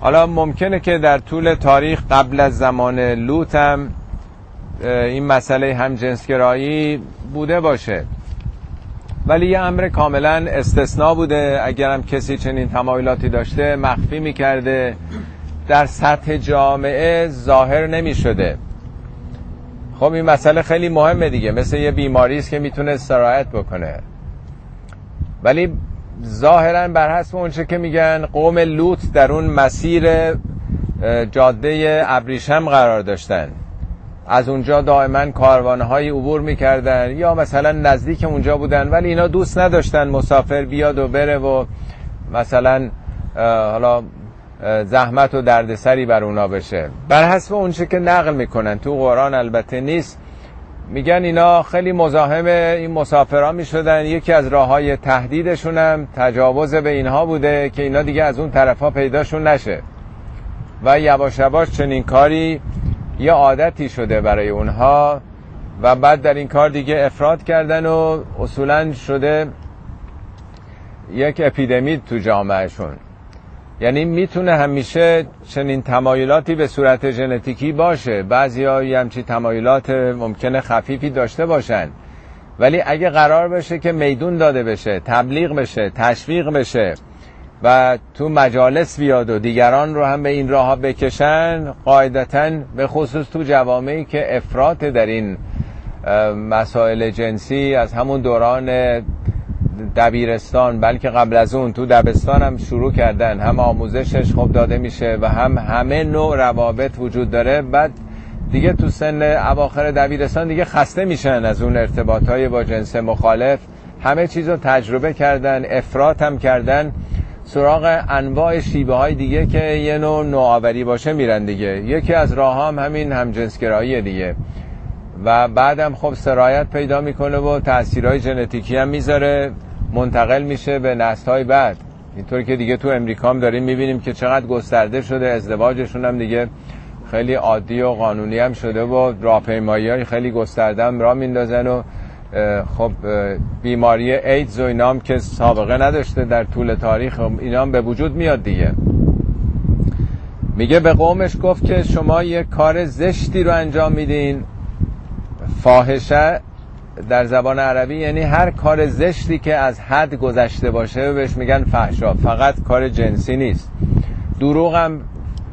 حالا ممکنه که در طول تاریخ قبل از زمان لوط هم این مسئله هم جنسگرایی بوده باشه. ولی یه امر کاملا استثناء بوده. اگرم کسی چنین تمایلاتی داشته مخفی می‌کرده. در سطح جامعه ظاهر نمی شده خب این مسئله خیلی مهمه دیگه. مثل یه بیماری است که می‌تونه سرایت بکنه. ولی ظاهرا بر حسب اونچه که میگن قوم لوط در اون مسیر جاده ابریشم قرار داشتن. از اونجا دائما کاروانهای عبور می‌کردن یا مثلا نزدیک اونجا بودن ولی اینا دوست نداشتن مسافر بیاد و بره و مثلا حالا زحمت و دردسری بر اونا بشه. بر حسب اونچه که نقل می‌کنن. تو قرآن البته نیست. میگن اینا خیلی مزاحم این مسافران می‌شدن. یکی از راه های تهدیدشون هم تجاوز به اینها بوده که اینا دیگه از اون طرف ها پیداشون نشه. و یواش یواش چنین کاری یه عادتی شده برای اونها و بعد در این کار دیگه افراد کردن و اصولا شده یک اپیدمی تو جامعهشون. یعنی می‌تونه همیشه چنین تمایلاتی به صورت ژنتیکی باشه. بعضی ها همچی تمایلات ممکنه خفیفی داشته باشن. ولی اگه قرار بشه که میدون داده بشه تبلیغ بشه تشویق بشه و تو مجالس بیاد و دیگران رو هم به این راه بکشن قاعدتا به خصوص تو جوامعی که افراط در این مسائل جنسی از همون دوران دبیرستان بلکه قبل از اون تو دبستان هم شروع کردن هم آموزشش خوب داده میشه و هم همه نوع روابط وجود داره. بعد دیگه تو سن اواخر دبیرستان دیگه خسته میشن از اون ارتباط های با جنس مخالف. همه چیز رو تجربه کردن افراط هم کردن. سراغ انواع شیبه های دیگه که یه نوع نوآوری باشه میرن دیگه. یکی از راه هم همین همجنسگرایی دیگه. و بعدم خب سرایت پیدا می‌کنه و تاثیرهای ژنتیکی هم می‌ذاره منتقل میشه به نسل های بعد. اینطور که دیگه تو امریکا هم داریم می‌بینیم که چقدر گسترده شده ازدواجشون هم دیگه خیلی عادی و قانونی هم شده و راهپیمایی های خیلی گسترده هم راه میندازن و خب بیماری ایدز و اینا هم که سابقه نداشته در طول تاریخ اینا هم به وجود میاد دیگه. میگه به قومش گفت که شما یه کار زشتی رو انجام میدین. فاحشه در زبان عربی یعنی هر کار زشتی که از حد گذشته باشه بهش میگن فحشا. فقط کار جنسی نیست. دروغ هم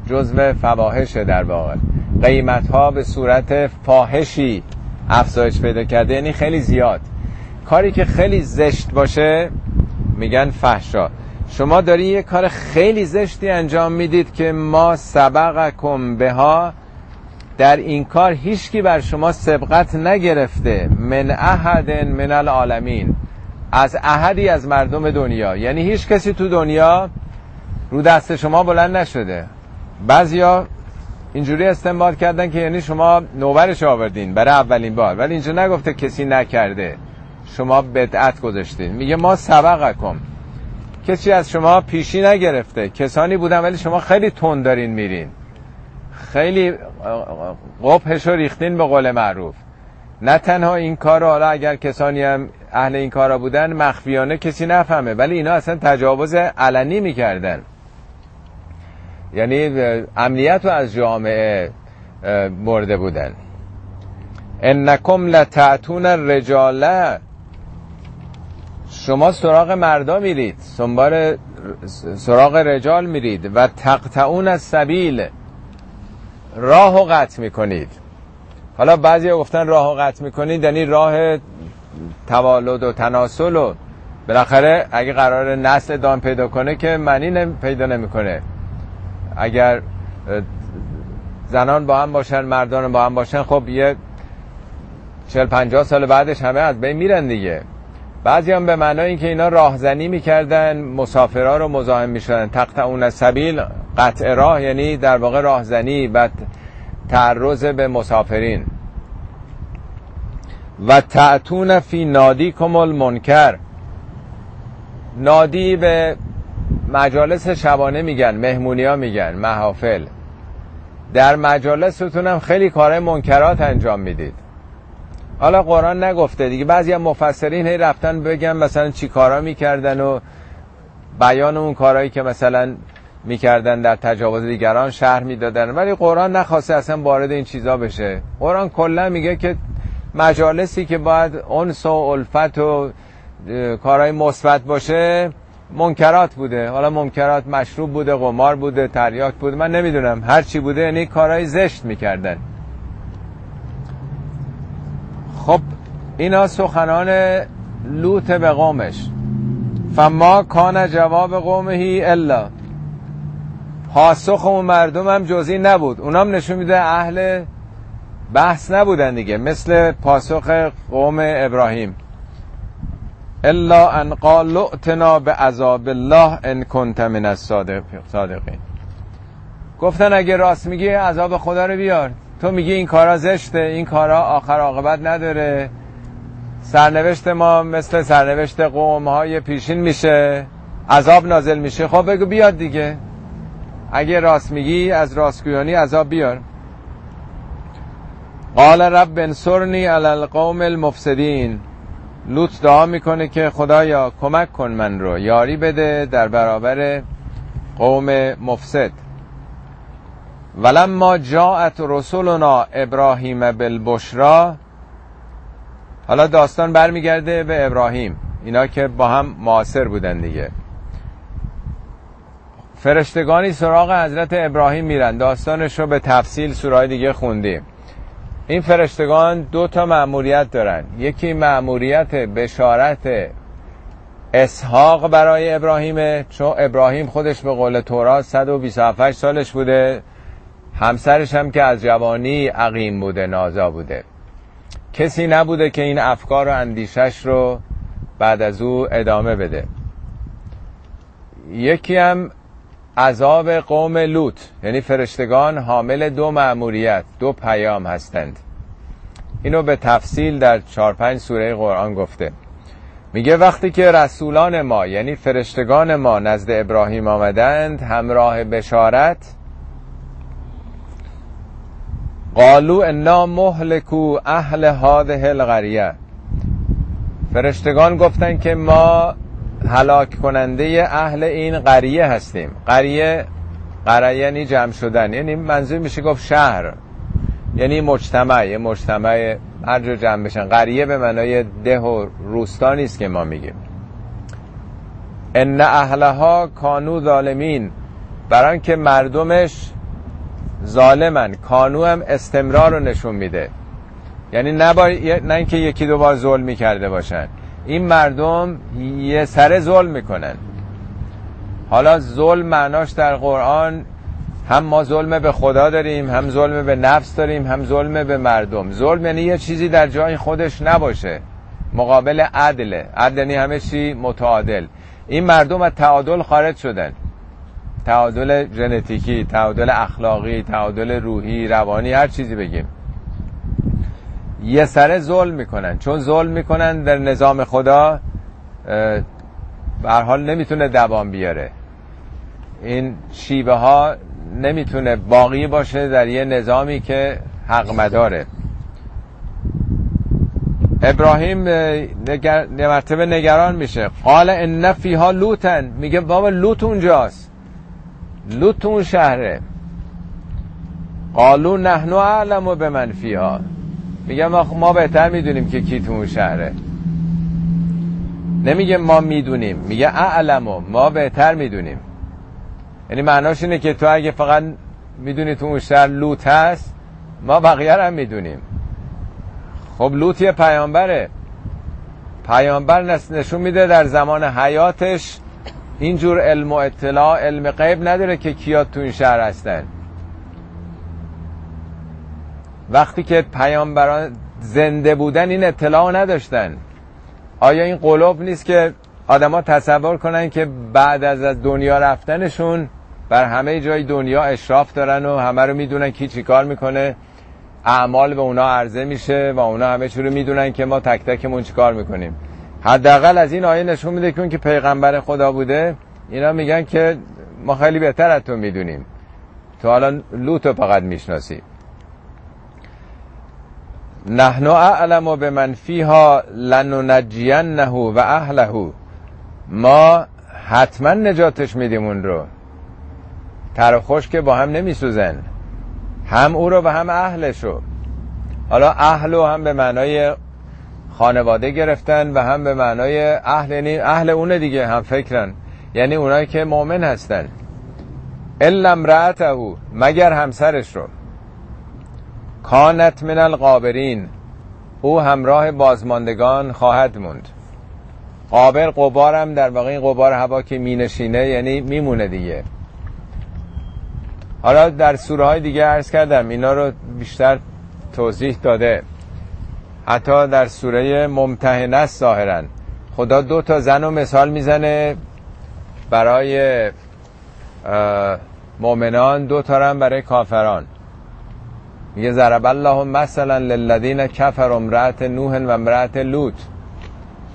جزو فواحشه در واقع. قیمت ها به صورت فاحشی. افزایش پیدا کرده یعنی خیلی زیاد. کاری که خیلی زشت باشه میگن فحشا. شما داری یه کار خیلی زشتی انجام می‌دید که ما سبقکم بها. در این کار هیچکی بر شما سبقت نگرفته. من احد من العالمین. از احدی از مردم دنیا. یعنی هیچ کسی تو دنیا رو دست شما بلند نشده. بعضیا اینجوری استنباط کردن که یعنی شما نوبرش آوردین برای اولین بار. ولی اینجا نگفته کسی نکرده. شما بدعت گذاشتین. میگه ما سبقکم. کسی از شما پیشی نگرفته. کسانی بودن ولی شما خیلی تند دارین میرین. خیلی قبهش ریختین به قول معروف. نه تنها این کار رو حالا اگر کسانی هم اهل این کارا بودن مخفیانه کسی نفهمه. ولی اینا اصلا تجاوز علنی می‌کردن. یعنی امنیت رو از جامعه برده بودن. انکم لتعتون الرجاله شما سراغ مردا میرید. سنبار سراغ رجال میرید. و تقطعون از سبیل راه و قطع می‌کنید. حالا بعضی گفتن راه و قطع می‌کنید یعنی راه توالد و تناسل و بالاخره اگه قرار نسل دام پیدا کنه که معنی پیدا نمی‌کنه. اگر زنان با هم باشن مردان با هم باشن خب یه چل پنجاه سال بعدش همه از بین میرن دیگه. بعضی هم به معنای اینکه اینا راهزنی می‌کردن مسافرها رو مزاحم می‌شدن. اون سبیل قطع راه یعنی در واقع راهزنی و تعرض به مسافرین. و تعتون فی نادی کمال منکر نادی به مجالس شبانه میگن مهمونی ها میگن محافل. در مجالستون هم خیلی کارهای منکرات انجام می‌دید. حالا قرآن نگفته دیگه بعضی هم مفسرین هی رفتن بگن مثلا چی کارا می‌کردن و بیان اون کارهایی که مثلا می‌کردن در تجاوز دیگران شهر می‌دادن. ولی قرآن نخواسته اصلا وارد این چیزا بشه. قرآن کلا میگه که مجالسی که باید انس و الفت و کارهای مثبت باشه منکرات بوده. حالا منکرات مشروب بوده قمار بوده تریاک بوده. من نمی‌دونم. هر چی بوده یعنی کارهای زشت می‌کردن. خب اینا سخنان لوط به قومش. فما کان جواب قومهی الا. پاسخ اون مردم هم جزی نبود. اونام نشون میده اهل بحث نبودن دیگه. مثل پاسخ قوم ابراهیم. الا ان قال لؤتنا به عذاب الله ان کنت من الصادقین گفتن اگه راست میگی عذاب خدا رو بیار. تو میگی این کارا زشته این کارا آخر عاقبت نداره. سرنوشت ما مثل سرنوشت قوم های پیشین میشه. عذاب نازل میشه. خب بگو بیاد دیگه. اگه راست میگی از راستگویانی عذاب بیار. قال رب انصرنی علی القوم المفسدین. لوط دعا می‌کنه که خدایا کمک کن من رو یاری بده در برابر قوم مفسد. ولما جاءت رسولنا ابراهیم بالبشرا حالا داستان برمیگرده به ابراهیم. اینا که با هم معاصر بودن دیگه. فرشتگانی سراغ حضرت ابراهیم میرن. داستانش رو به تفصیل سورای دیگه خوندیم. این فرشتگان دو تا مأموریت دارن. یکی مأموریت بشارت اسحاق برای ابراهیمه چون ابراهیم خودش به قول تورات 127 سالش بوده. همسرش هم که از جوانی عقیم بوده نازا بوده. کسی نبوده که این افکار و اندیشش رو بعد از او ادامه بده. یکی هم عذاب قوم لوط یعنی فرشتگان حامل دو مأموریت دو پیام هستند. اینو به تفصیل در چار پنج سوره قرآن گفته. میگه وقتی که رسولان ما یعنی فرشتگان ما نزد ابراهیم آمدند همراه بشارت قالو انا مهلکو اهل هاده القریه فرشتگان گفتن که ما هلاک کننده اهل این قریه هستیم. قریه قریه یعنی جمع شدن یعنی منظور میشه گفت شهر. یعنی مجتمع یه مجتمع هر جا جمع بشن. قریه به معنای ده و روستا نیست که ما میگیم. ان اهلها کانو ظالمین. بران که مردمش ظالمن. کانو هم استمرار رو نشون میده. یعنی نه, نه اینکه یکی دو بار ظلم می‌کرده باشن. این مردم یه سر ظلم می‌کنن. حالا ظلم معناش در قرآن هم ما ظلم به خدا داریم هم ظلم به نفس داریم هم ظلم به مردم. ظلم یعنی یه چیزی در جای خودش نباشه. مقابل عدله عدل یعنی همه چی متعادل. این مردم از تعادل خارج شدن. تعادل ژنتیکی تعادل اخلاقی تعادل روحی روانی هر چیزی بگیم. یه سره ظلم می‌کنن. چون ظلم می‌کنن در نظام خدا به حال نمی‌تونه دوام بیاره. این شیوه ها نمی‌تونه باقی باشه در یه نظامی که حق مداره. ابراهیم نگر... مرتبه نگران میشه. قال ان فیها لوتن. میگه بابا لوت اونجاست. لوت اون شهره. قالو نحنو اعلم به من فیها. میگم ما بهتر می‌دونیم که کی تو اون شهره. نمیگه ما می‌دونیم میگه اعلمو ما بهتر می‌دونیم. یعنی معناش اینه که تو اگه فقط می‌دونی تو اون شهر لوت هست ما بقیه هم می‌دونیم. خب لوت یه پیامبره. پیامبر نشون میده در زمان حیاتش اینجور علم و اطلاع علم غیب نداره که کیا تو این شهر هستن. وقتی که پیامبران زنده بودن این اطلاع نداشتن. آیا این قلوب نیست که آدما تصور کنن که بعد از از دنیا رفتنشون بر همه جای دنیا اشراف دارن و همه رو می‌دونن کی کار می‌کنه؟ اعمال به اونا عرضه میشه و اونا همه چی رو می‌دونن که ما تک تکمون چی کار می‌کنیم. حداقل از این آیه نشون میده که که پیغمبر خدا بوده اینا میگن که ما خیلی بهتر از تو می‌دونیم. تو حالا لوتو فقط می‌شناسی. نحن اعلم به من فیها لننجینه و اهله. ما حتما نجاتش میدیم اون رو. تر خوش که با هم نمیسوزن. هم او رو و هم اهلشو. حالا اهل هم به معنای خانواده گرفتن و هم به معنای اهل یعنی اهل اون دیگه هم فکرن. یعنی اونایی که مؤمن هستن. الا امرأته مگر همسرش رو. کانت من القابرین. او همراه بازماندگان خواهد موند. قابر قبارم در واقع این قبار هوا که مینشینه یعنی میمونه دیگه. حالا در سوره های دیگه عرض کردم اینا رو بیشتر توضیح داده. حتی در سوره ممتحنه است خدا دو تا زن و مثال می‌زنه برای مؤمنان دو تا هم برای کافران. میگه ضرب الله مثلا للذین کفر امرأت نوح و امرأت لوط.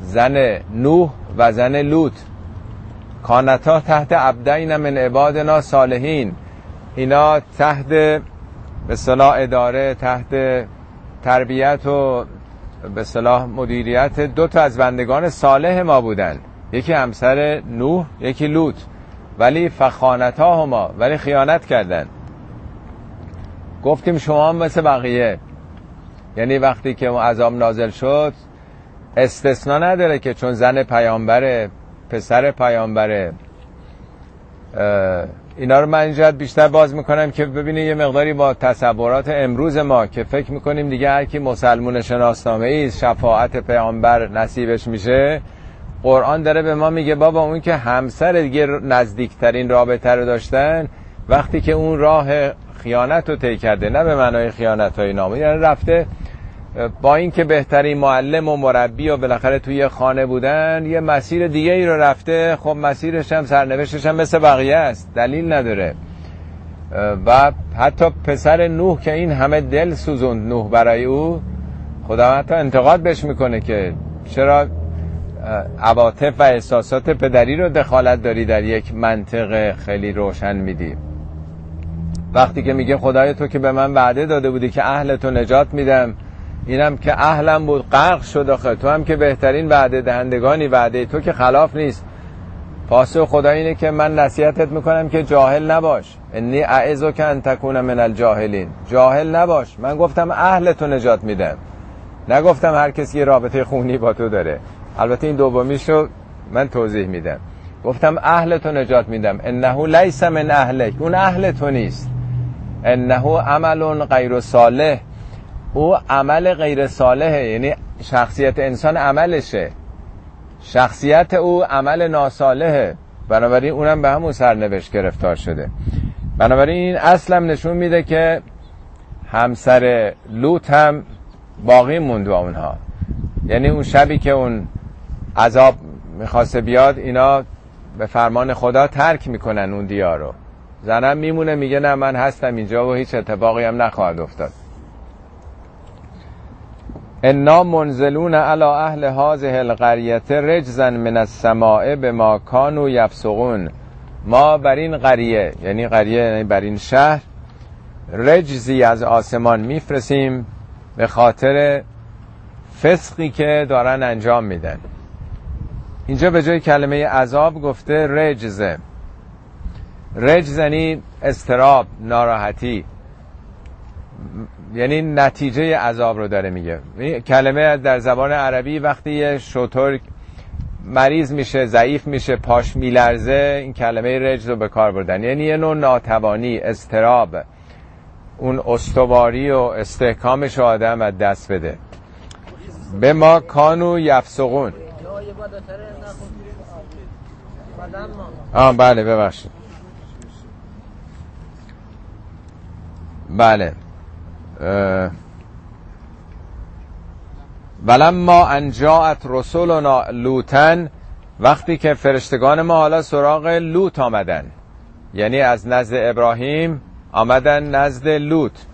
زن نوح و زن لوط. کانتا تحت عبدین من عبادنا صالحین. اینا تحت به صلاح اداره تحت تربیت و به صلاح مدیریت دو تا از بندگان صالح ما بودن. یکی همسر نوح یکی لوط. ولی فخانتا هما ولی خیانت کردن. گفتیم شما مثل بقیه. یعنی وقتی که عذاب نازل شد استثنا نداره که چون زن پیامبره پسر پیامبره اینا رو من اینجا بیشتر باز می‌کنم که ببینید یه مقداری با تصورات امروز ما که فکر می‌کنیم دیگه هر کی مسلمون شناسنامه ای شفاعت پیامبر نصیبش میشه. قرآن داره به ما میگه بابا اون که همسر دیگه نزدیکترین رابطه رو داشتن وقتی که اون راه خیانت رو طی کرده نه به معنای خیانت های نامه. یعنی رفته با اینکه بهترین معلم و مربی و بالاخره توی خانه بودن یه مسیر دیگه ای رو رفته. خب مسیرش هم سرنوشتش هم مثل بقیه است. دلیل نداره. و حتی پسر نوح که این همه دل سوزوند نوح برای او خدا حتی انتقاد بهش می‌کنه که چرا عواطف و احساسات پدری رو دخالت داری در یک منطق خیلی روشن میدی. وقتی که میگه خدای تو که به من وعده داده بودی که اهل تو نجات میدم اینم که اهلم بود غرق شد آخه. تو هم که بهترین وعده دهندگانی وعده تو که خلاف نیست. پاسو خدا اینه که من نصیحتت می‌کنم که جاهل نباش. انی اعزو که ان تکون من الجاهلین. جاهل نباش. من گفتم اهل تو نجات میدم. نگفتم هر کسی یه رابطه خونی با تو داره. البته این دومیشو من توضیح میدم. گفتم اهل تو نجات میدم. انه لیس من اهلک. اون اهل تو نیست. انه عمل غیر صالح. او عمل غیر صالحه یعنی شخصیت انسان عملشه. شخصیت او عمل ناصالحه بنابراین اونم به همون سرنوشت گرفتار شده. بنابراین این اصلم نشون میده که همسر لوط هم باقی موند با اونها. یعنی اون شبی که اون عذاب می‌خواسته بیاد اینا به فرمان خدا ترک می‌کنن اون دیار رو زنم میمونه میگه نه من هستم اینجا و هیچ اتفاقی هم نخواهد افتاد. انا منزلون علی اهل هذه القریه رجزا من السماء به ما کانوا یفسقون. ما بر این قریه یعنی قریه یعنی بر این شهر رجزی از آسمان میفرسیم به خاطر فسقی که دارن انجام میدن. اینجا به جای کلمه عذاب گفته رجزه رجز یعنی استراب ناراحتی. یعنی نتیجه عذاب رو داره میگه. کلمه در زبان عربی وقتی یه شطور مریض میشه ضعیف میشه پاش میلرزه این کلمه رجز رو به کار بردن. یعنی یه نوع ناتوانی استراب. اون استواری و استحکامش آدم از دست بده. به ما کانو یفسقون. آه بله ببخشید. بله. ولما انجاعت رسولنا لوتن وقتی که فرشتگان ما حالا سراغ لوت آمدن. یعنی از نزد ابراهیم آمدن نزد لوت.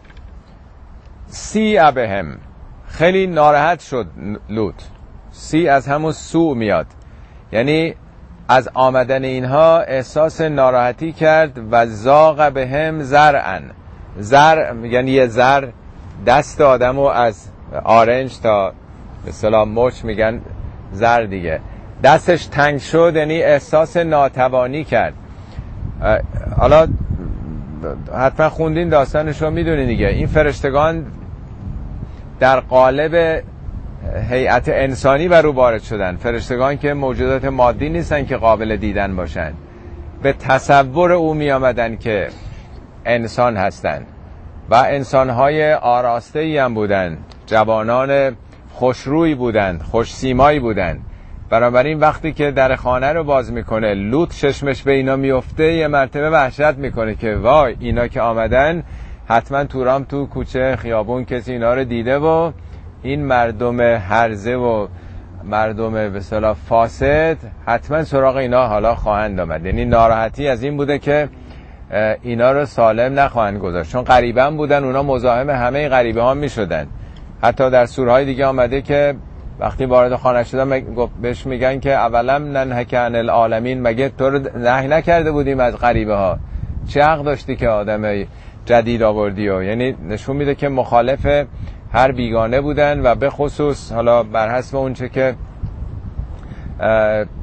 سی ابهم. خیلی ناراحت شد لوت. سی از همون سو میاد. یعنی از آمدن اینها احساس ناراحتی کرد و زاغ به هم زرعن زر یعنی یه زر دست آدم و از آرنج تا به سلام مچ میگن زر دیگه. دستش تنگ شد یعنی احساس ناتوانی کرد. حالا حتما خوندین داستانش رو می‌دونین دیگه. این فرشتگان در قالب هیئت انسانی بر او وارد شدن. فرشتگان که موجودات مادی نیستن که قابل دیدن باشن. به تصور او می آمدن که انسان هستند و انسانهای آراسته ای هم بودن جوانان خوشروی بودند خوش سیمایی بودند. بنابراین وقتی که در خانه رو باز می‌کنه لوت چشمش به اینا میفته یه مرتبه وحشت می‌کنه که وای اینا که آمدن حتما تورام تو کوچه خیابون کسی اینا رو دیده و این مردم هرزه و مردم به صلاح فاسد حتما سراغ اینا حالا خواهند آمد. یعنی ناراحتی از این بوده که اینا رو سالم نخواهند گذاشت. چون قریبا بودن اونا مزاحم همه غریبه ها می شدن حتی در سورهای دیگه آمده که وقتی وارد خانه شدن بهش میگن که اولا ننهک عن العالمین. مگه تو رو نهی نکرده بودیم از غریبه ها چه حق داشتی که آدم جدید آوردی و؟ یعنی نشون میده که مخالف هر بیگانه بودن و به خصوص حالا بر حسب اونچه که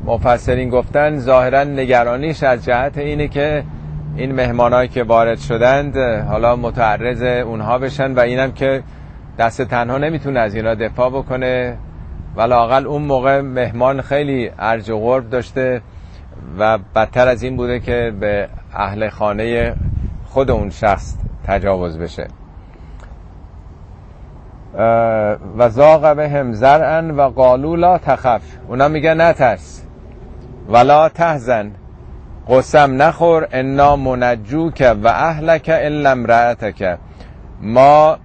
مفسرین گفتن ظاهرا نگرانیش از جهت اینه که این مهمانایی که وارد شدند حالا متعرض اونها بشن و اینم که دست تنها نمی‌تونه از اینا دفاع بکنه. ولی اون موقع مهمان خیلی ارج و غرب داشته و بدتر از این بوده که به اهل خانه خود اون شخص تجاوز بشه. و زاغ به هم و قالو لا تخف. اونا میگن نترس ولا تهزن قسم نخور انا منجوک و اهلک الا امرأتک. ما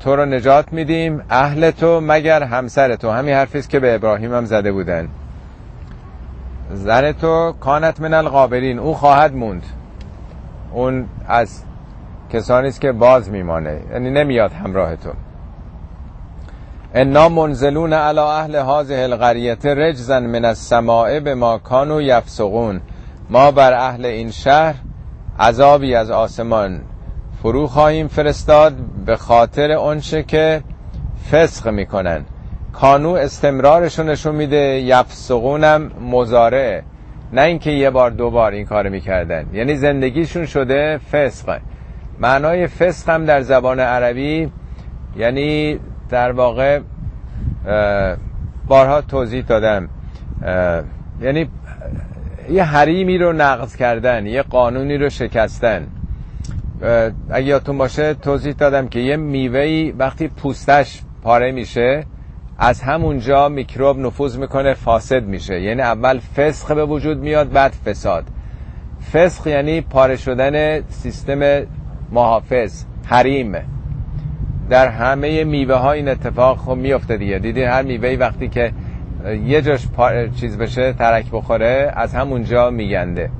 تو رو نجات میدیم اهل تو مگر همسر تو. همین حرفیست که به ابراهیم هم زده بودن. زن تو کانت من الغابرین او خواهد موند. اون از کسانی است که باز میمانه یعنی نمیاد همراه تو. انا منزلون علی اهل هذه القریه رجزا من السماء بما كانوا یفسقون. ما بر اهل این شهر عذابی از آسمان فرو خواهیم فرستاد به خاطر اونچه که فسق می‌کنن کانو استمرارشون نشون میده یفسقونم مزارعه نه اینکه یه بار دو بار این کار می‌کردن. یعنی زندگیشون شده فسق. معنای فسق هم در زبان عربی یعنی در واقع بارها توضیح دادم. یعنی یه حریمی رو نقض کردن یه قانونی رو شکستن. اگه یادتون باشه توضیح دادم که یه میوهی وقتی پوستش پاره میشه از همونجا میکروب نفوذ می‌کنه فاسد میشه. یعنی اول فسخ به وجود میاد بعد فساد. فسخ یعنی پاره شدن سیستم محافظ حریم. در همه میوه ها این اتفاق خب میفته دیگه. دیدین هر میوه وقتی که یه جاش چیز بشه ترک بخوره از همونجا میگنده.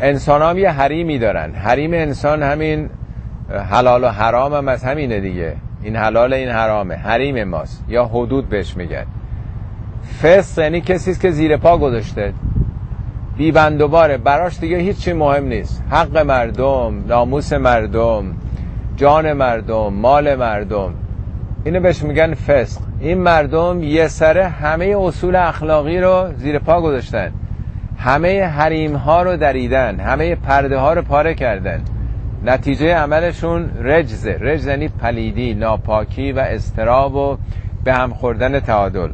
انسان هم یه حریمی دارن. حریم انسان همین حلال و حرام هم از همینه دیگه. این حلال این حرامه. حریم ماست. یا حدود بهش میگن. فسق یعنی کسی که زیر پا گذاشته. بی بندوباره براش دیگه هیچی مهم نیست. حق مردم ناموس مردم جان مردم مال مردم. اینو بهش میگن فسق. این مردم یه سره همه اصول اخلاقی رو زیر پا گذاشتن. همه حریم ها رو دریدن همه پرده ها رو پاره کردن. نتیجه عملشون رجزه رجز یعنی پلیدی ناپاکی و استراب و به هم خوردن تعادل.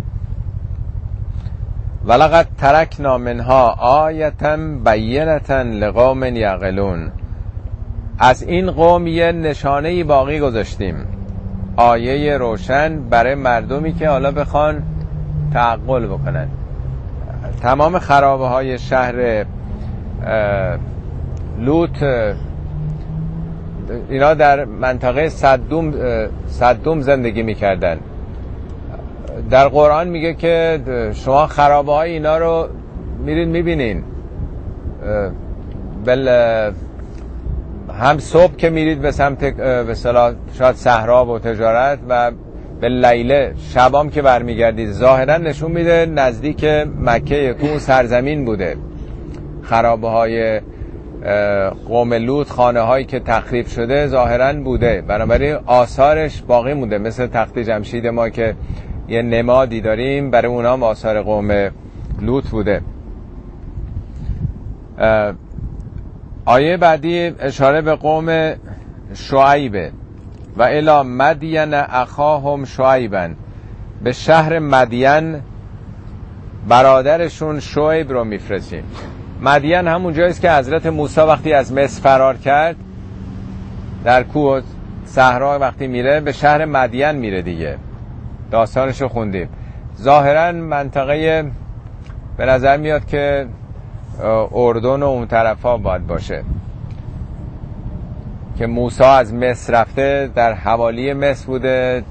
ولقد ترکنا منها آیتا بینتا لقوم یعقلون. از این قوم یه نشانه باقی گذاشتیم. آیه روشن برای مردمی که حالا بخوان تعقل بکنن. تمام خرابه های شهر لوت اینا در منطقه صدوم, صدوم زندگی می‌کردن. در قرآن میگه که شما خرابه های اینا رو میرین می‌بینین. بل هم صبح که میرید به سمت به شاید صحرا و تجارت و به لیله شبام که برمیگردید ظاهرا نشون میده نزدیک مکه تو سرزمین بوده. خرابه های قوم لوط خانه هایی که تخریب شده ظاهرا بوده. بنابراین آثارش باقی مونده. مثل تخت جمشید ما که یه نمادی داریم برای اونا هم آثار قوم لوط بوده. آیه بعدی اشاره به قوم شعیبه. و الا مدین اخاهم شعیبن. به شهر مدین برادرشون شعیب رو میفرستیم. مدین همون جاییست که حضرت موسی وقتی از مصر فرار کرد در کوه صحرا وقتی میره به شهر مدین میره دیگه. داستانش رو خوندیم. ظاهرا منطقه به نظر میاد که اردن و اون طرف ها باید باشه. که موسی از مصر رفته در حوالی مصر بوده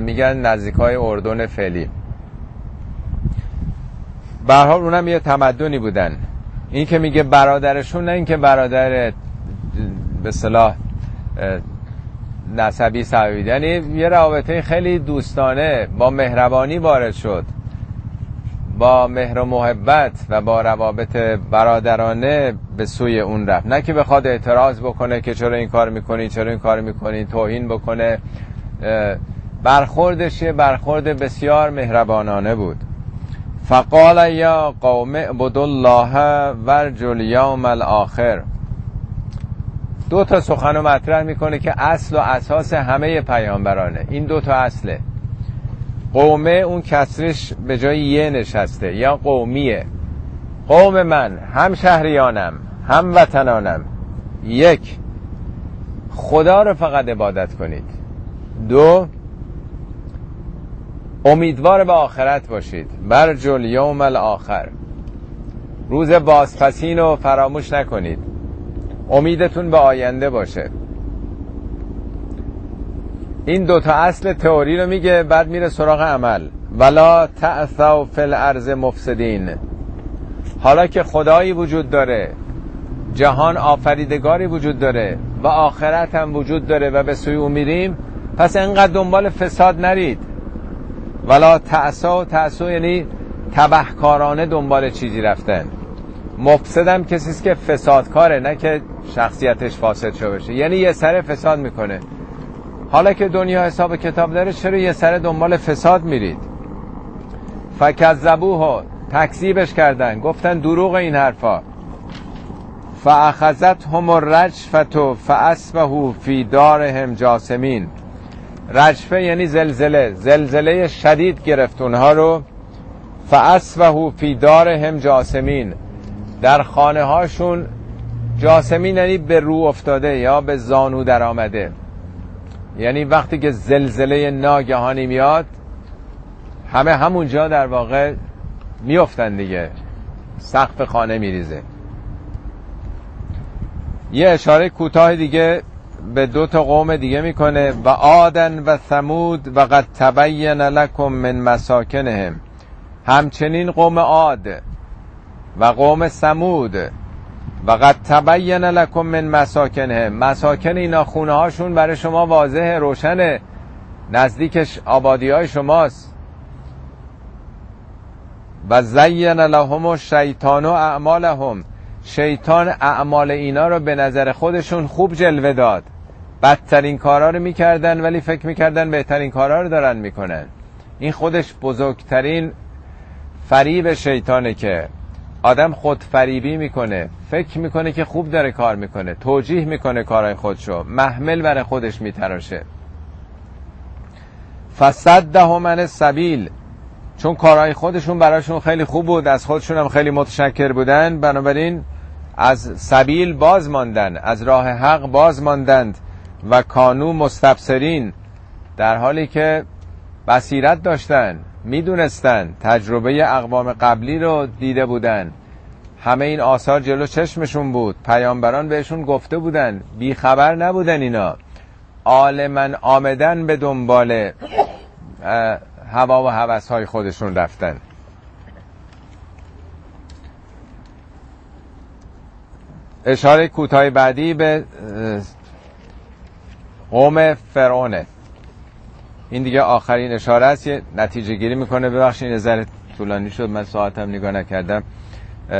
میگن نزدیک های اردن فعلی. برحال اونم یه تمدنی بودن. این که میگه برادرشون نه اینکه برادر به صلاح نسبی سببی یعنی یه رابطه خیلی دوستانه با مهربانی وارد شد. با مهر و محبت و با روابط برادرانه به سوی اون رفت. نه که بخواد اعتراض بکنه که چرا این کار می‌کنی چرا این کار می‌کنی توهین بکنه. برخوردش برخورد بسیار مهربانانه بود. فقال یا قوم اعبدوا الله ورجل یوم الاخر. دو تا سخن رو مطرح می‌کنه که اصل و اساس همه پیامبرانه. این دو تا اصله. قومه اون کسرش به جای یه نشسته یا قومیه. قوم من هم شهریانم هم وطنانم. یک خدا رو فقط عبادت کنید. دو امیدوار به آخرت باشید. برجل یوم الاخر. روز بازپسین رو فراموش نکنید. امیدتون به آینده باشه. این دوتا اصل تئوری رو میگه بعد میره سراغ عمل. ولا تعثوا فی الارض مفسدین حالا که خدایی وجود داره جهان آفریدگاری وجود داره و آخرت هم وجود داره و به سوی او میریم پس انقدر دنبال فساد نرید. ولا تعسا و تعسا یعنی تبهکارانه دنبال چیزی رفتن. مفسدم کسی که فسادکاره نه که شخصیتش فاسد شده باشه. یعنی یه سر فساد می‌کنه. حالا که دنیا حساب کتاب داره چرا یه سر دنبال فساد میرید؟ فکذبوه تکذیبش کردن. گفتن دروغ این حرفا. فاخذت هم الرجفت فاسبهو فی دارهم جاسمین. رجفه یعنی زلزله. زلزله شدید گرفت اونها رو. فاسبهو فی دارهم جاسمین. در خانه هاشون جاسمین یعنی به رو افتاده یا به زانو در آمده یعنی وقتی که زلزله ناگهانی میاد همه همونجا در واقع میفتن دیگه. سقف خانه میریزه. یه اشاره کوتاه دیگه به دو تا قوم دیگه می‌کنه. و آدن و ثمود و قد تبین لکم من مساکنهم. همچنین قوم عاد و قوم ثمود. و قد تبین لکم من مساکنه. مساکن اینا خونه هاشون برای شما واضح روشنه. نزدیکش آبادی های شماست. و زین لهم و شیطان و اعمالهم. شیطان اعمال اینا رو به نظر خودشون خوب جلوه داد. بدترین کارا رو می‌کردن ولی فکر می‌کردن بهترین کارا رو دارن می‌کنن. این خودش بزرگترین فریب شیطانه که آدم خود فریبی می‌کنه فکر می‌کنه که خوب داره کار می‌کنه توجیه می‌کنه کارهای خودشو محمل برای خودش میتراشه. فصده من سبیل چون کارهای خودشون براشون خیلی خوب بود از خودشون هم خیلی متشکر بودن بنابراین از سبیل باز ماندن از راه حق باز ماندند و کانو مستبصرین در حالی که بصیرت داشتن. می‌دونستن تجربه اقوام قبلی رو دیده بودن. همه این آثار جلو چشمشون بود. پیامبران بهشون گفته بودن بیخبر نبودن اینا. عالما آمدن به دنبال هوا و هوس های خودشون رفتن. اشاره کوتاه بعدی به قوم فرعونه. این دیگه آخرین اشاره است. یه نتیجه گیری می‌کنه. ببخشید نظر طولانی شد. من ساعتم نگاه نکردم.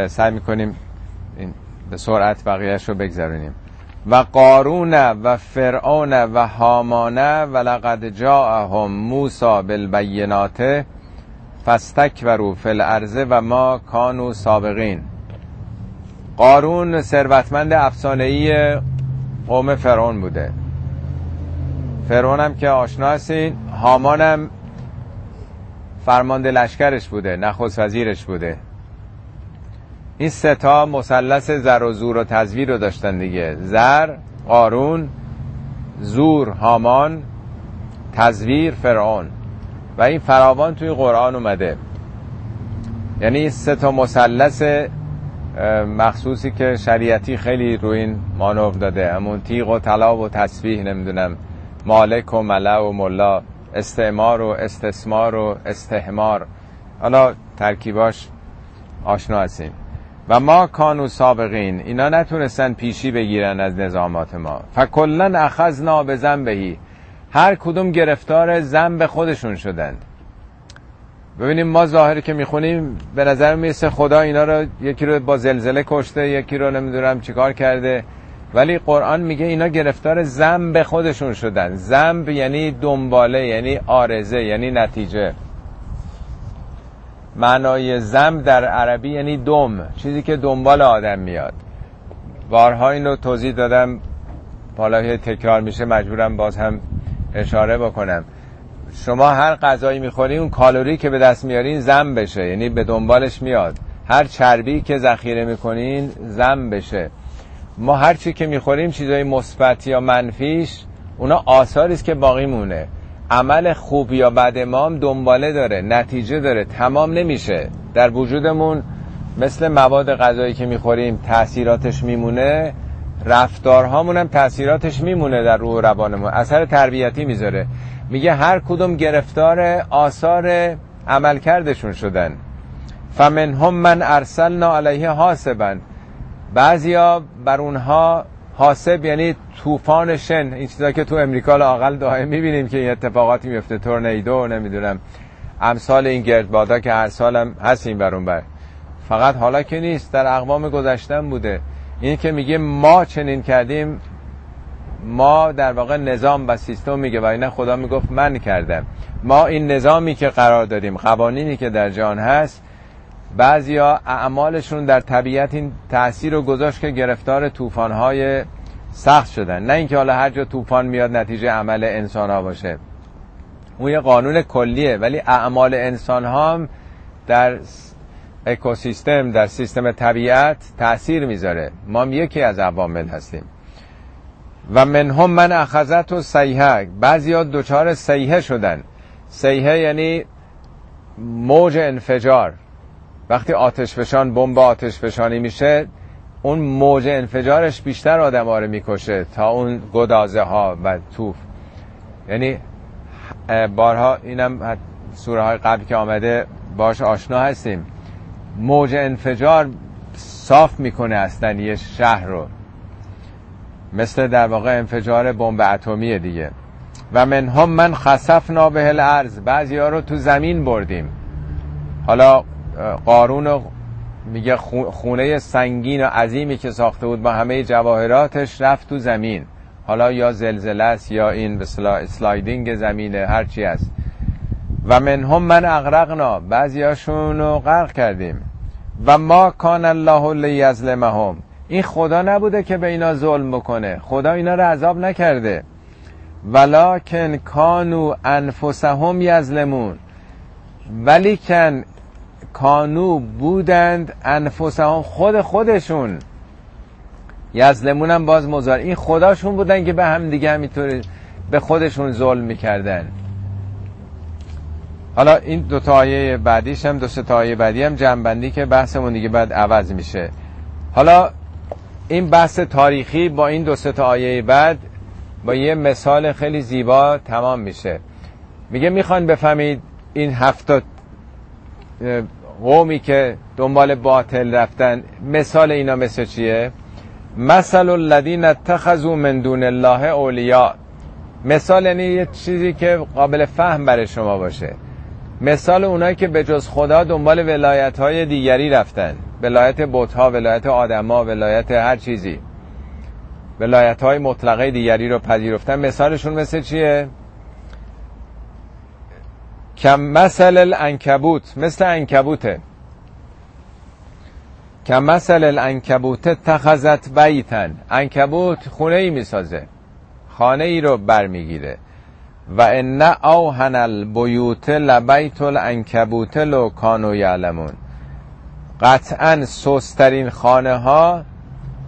سعی می‌کنیم این به سرعت بقیهش رو بگذرونیم. و قارون و فرعون و هامان و لقد جاءهم موسا بالبینات فاستکبروا فی الارض و ما کانوا سابقین. قارون ثروتمند افسانه‌ای قوم فرعون بوده. فرعون هم که آشنا هستین هامان هم فرمانده لشکرش بوده نخست وزیرش بوده. این ستا مثلث زر و زور و تزویر رو داشتن دیگه. زر قارون زور هامان تزویر فرعون. و این فراوان توی قرآن اومده. یعنی این سه تا مثلث مخصوصی که شریعتی خیلی روی این مانور داده. همون تیغ و طلا و تسبیح نمی‌دونم. مالک و ملا و ملا استعمار و استثمار و استحمار. حالا ترکیباش آشنا هستیم. و ما کانو سابقین اینا نتونستن پیشی بگیرن از نظامات ما. فکلن اخذنا به زنبهی هر کدوم گرفتار زنب خودشون شدند. ببینیم ما ظاهری که می‌خونیم به نظر می‌رسه خدا اینا رو یکی رو با زلزله کشته یکی رو نمی‌دونم چیکار کرده. ولی قرآن میگه اینا گرفتار زنب خودشون شدن. زنب یعنی دنباله یعنی آرزه یعنی نتیجه. معنای زم در عربی یعنی دم چیزی که دنبال آدم میاد. بارها اینو توضیح دادم حالا تکرار میشه مجبورم باز هم اشاره بکنم. شما هر غذایی می‌خوری اون کالری که به دست میارین زم بشه یعنی به دنبالش میاد. هر چربی که ذخیره می‌کنین زم بشه. ما هر چی که می‌خوریم چیزای مثبت یا منفیش اونا آثاری است که باقی مونه. عمل خوب یا بد ما هم دنباله داره نتیجه داره تمام نمیشه. در وجودمون مثل مواد غذایی که می‌خوریم تاثیراتش میمونه رفتارهامون هم تاثیراتش میمونه در روح روانمون. اثر تربیتی می‌ذاره. میگه هر کدوم گرفتار آثار عملکردشون شدن. فمنهم من ارسلنا علیه حاسبا بعضیا بر اونها حاسب یعنی طوفان شن این چیزا که تو امریکا لاقل دائم می‌بینیم که این اتفاقاتی میفته تورنیدو نمی‌دونم امثال این گردبادا که هر سالم هست این برون بر. فقط حالا که نیست در اقوام گذشتن بوده. این که میگه ما چنین کردیم ما در واقع نظام و سیستم میگه و اینه خدا می‌گفت من کردم. ما این نظامی که قرار دادیم قوانینی که در جهان هست بعضیا اعمالشون در طبیعت این تاثیر رو گذاشت که گرفتار طوفان‌های سخت شدن. نه اینکه حالا هر جا طوفان میاد نتیجه عمل انسان ها باشه. اون یه قانون کلیه ولی اعمال انسان ها هم در اکوسیستم در سیستم طبیعت تاثیر می‌ذاره. ما هم یکی از عوامل هستیم. و منهم من اخذت و سیحه بعضی ها دوچار سیحه شدن. سیحه یعنی موج انفجار. وقتی آتش فشان بمب آتش فشانی میشه اون موج انفجارش بیشتر آدم رو می‌کشه تا اون گدازه ها و توف. یعنی بارها اینم سوره های قبل که آمده باش آشنا هستیم. موج انفجار صاف می‌کنه اصلا یه شهر رو. مثل در واقع انفجار بمب اتمی دیگه. و من هم من خسفنا به الارض. بعضی ها رو تو زمین بردیم. حالا قارون میگه خونه سنگین و عظیمی که ساخته بود با همه جواهراتش رفت تو زمین. حالا یا زلزله است یا این به سلایدینگ زمینه هرچی است و من هم من اغرقنا بعضیاشون رو غرق کردیم. و ما کان الله لیظلمهم. این خدا نبوده که به اینا ظلم بکنه. خدا اینا رو عذاب نکرده. ولکن کانو انفسهم یظلمون. ولیکن کانو بودند انفسهم خود خودشون. یزلمون هم باز مزار این خداشون بودن که به هم دیگه همینطوری به خودشون ظلم می‌کردن. حالا این دو تا آیه بعدیش هم دو تا آیه بعدی هم جنبندی که بحثمون دیگه بعد عوض میشه. حالا این بحث تاریخی با این دو تا آیه بعد با یه مثال خیلی زیبا تمام میشه. میگه می‌خوان بفهمید این هفت قومی که دنبال باطل رفتن مثال اینا مثل چیه؟ مثل الذین اتخذوا من دون الله اولیاء. مثال یعنی یه چیزی که قابل فهم برای شما باشه. مثال اونایی که به جز خدا دنبال ولایت های دیگری رفتن. ولایت بوتها ولایت آدما ولایت هر چیزی. ولایت های مطلقه دیگری رو پذیرفتن. مثالشون مثل چیه؟ کم مثل الانکبوت مثل انکبوته کم مثل الانکبوت تخذت بیتن انکبوت خونه ای می‌سازه. خانه ای رو برمیگیره. و ان اوهن البیوت لبیت الانکبوت لو کانو یعلمون. قطعا سوسترین خانه ها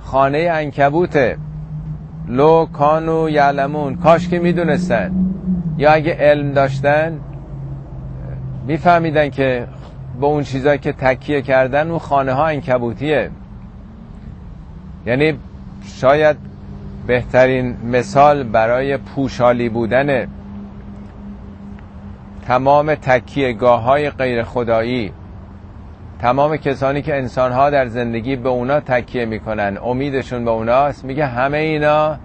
خانه انکبوته لو کانو یعلمون. کاش که می‌دونستن. یا اگه علم داشتن میفهمیدن که به اون چیزایی که تکیه کردن اون خانه ها انکبوتیه. یعنی شاید بهترین مثال برای پوشالی بودن تمام تکیهگاه های غیر خدایی تمام کسانی که انسان ها در زندگی به اونا تکیه می‌کنن امیدشون به اوناست میگه همه اینا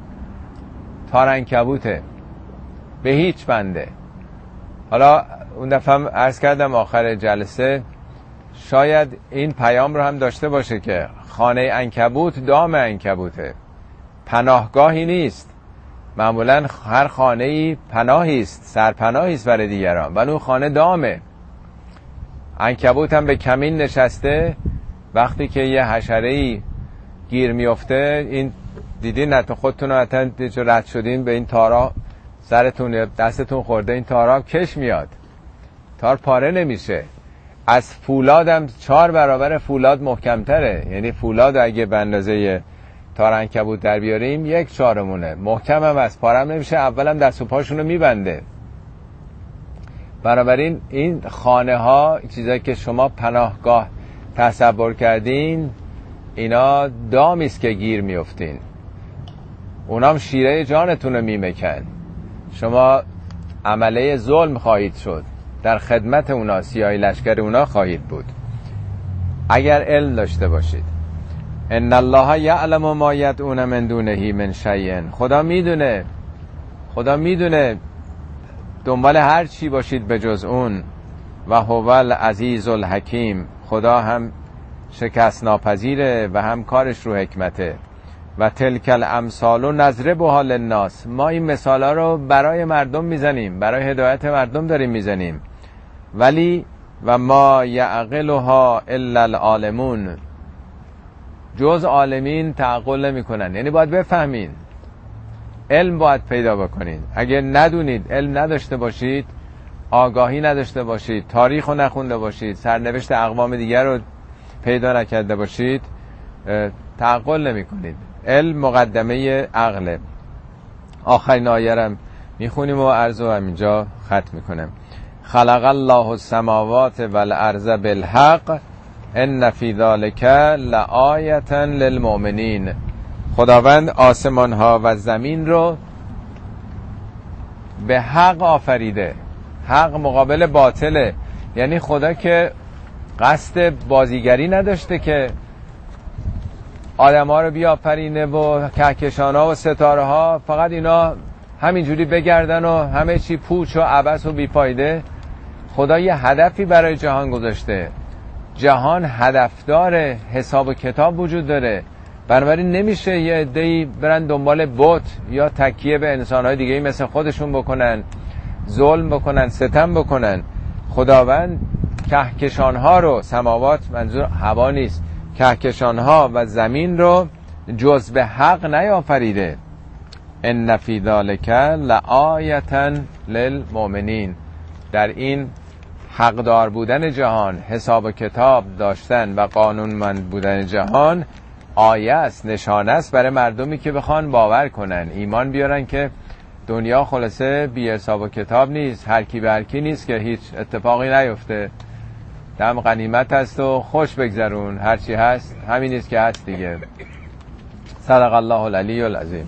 تارنکبوته به هیچ بنده. حالا اون دفعه هم عرض کردم آخر جلسه شاید این پیام رو هم داشته باشه که خانه انکبوت دام انکبوته پناهگاهی نیست. معمولا هر خانه ای پناهی است سرپناهی است برای دیگران و اون خانه دامه. انکبوت هم به کمین نشسته. وقتی که یه حشره ای گیر میفته این دیدین تو خودتون حتما رد شدین به این تارا سرتون دستتون خورده این تارا کش میاد. تار پاره نمیشه. از فولادم چهار برابر فولاد محکمتره. یعنی فولاد اگه به اندازه تار انکبوت در بیاریم یک چهارمونه. محکم هم از پارم نمیشه اولم دست و پاشونو میبنده. بنابراین این خانه ها چیزایی که شما پناهگاه تصور کردین اینا دامی است که گیر میفتین اونام شیره جانتون رو میمکن. شما عمله ظلم خواهید شد. در خدمت اونا سیاهی لشکر اونا خواهید بود. اگر علم داشته باشید. ان الله یعلم ما یدعون من دونه من شیء. خدا می‌دونه. خدا می‌دونه دنبال هر چی باشید به جز اون. و هو العزیز الحکیم. خدا هم شکست ناپذیره و هم کارش رو حکمته. و تلکل امثال و نظره به حال الناس ما این مثال ها رو برای مردم می‌زنیم. برای هدایت مردم داریم می‌زنیم. ولی و ما یعقلها الا العالمون. جز عالمین تعقل نمی‌کنن. یعنی باید بفهمین. علم باید پیدا بکنید اگر ندونید علم نداشته باشید آگاهی نداشته باشید تاریخ رو نخونده باشید سرنوشت اقوام دیگر رو پیدا نکرده باشید تعقل نمی کنید علم مقدمه عقله. آخرین آیرم می‌خونیم و عرض و همینجا ختم می‌کنم. خلق الله السماوات والارض بالحق ان فی ذلک لآیه للمؤمنین خداوند آسمان ها و زمین رو به حق آفریده. حق مقابل باطله. یعنی خدا که قصد بازیگری نداشته که آدم ها رو بیافرینه و کهکشان ها و ستاره ها فقط اینا همینجوری بگردن و همه چی پوچ و عبس و بیفایده. خدا یه هدفی برای جهان گذاشته. جهان هدفدار حساب و کتاب وجود داره. بنابراین نمیشه یه عده‌ای برن دنبال بوت یا تکیه به انسانهای دیگه مثل خودشون بکنن ظلم بکنن ستم بکنن. خداوند کهکشان ها رو سماوات منظور هوا نیست کهکشان ها و زمین رو جز به حق نیافریده. ان فی ذلک لآیه للمؤمنین. در این حقدار بودن جهان حساب و کتاب داشتن و قانونمند بودن جهان آیه است نشانه است برای مردمی که بخوان باور کنن ایمان بیارن که دنیا خلاصه بی حساب و کتاب نیست هر کی به هر کی نیست که هیچ اتفاقی نیفته. دم غنیمت هست و خوش بگذرون هرچی هست همین نیست که هست دیگه. صدق الله العلی العظیم.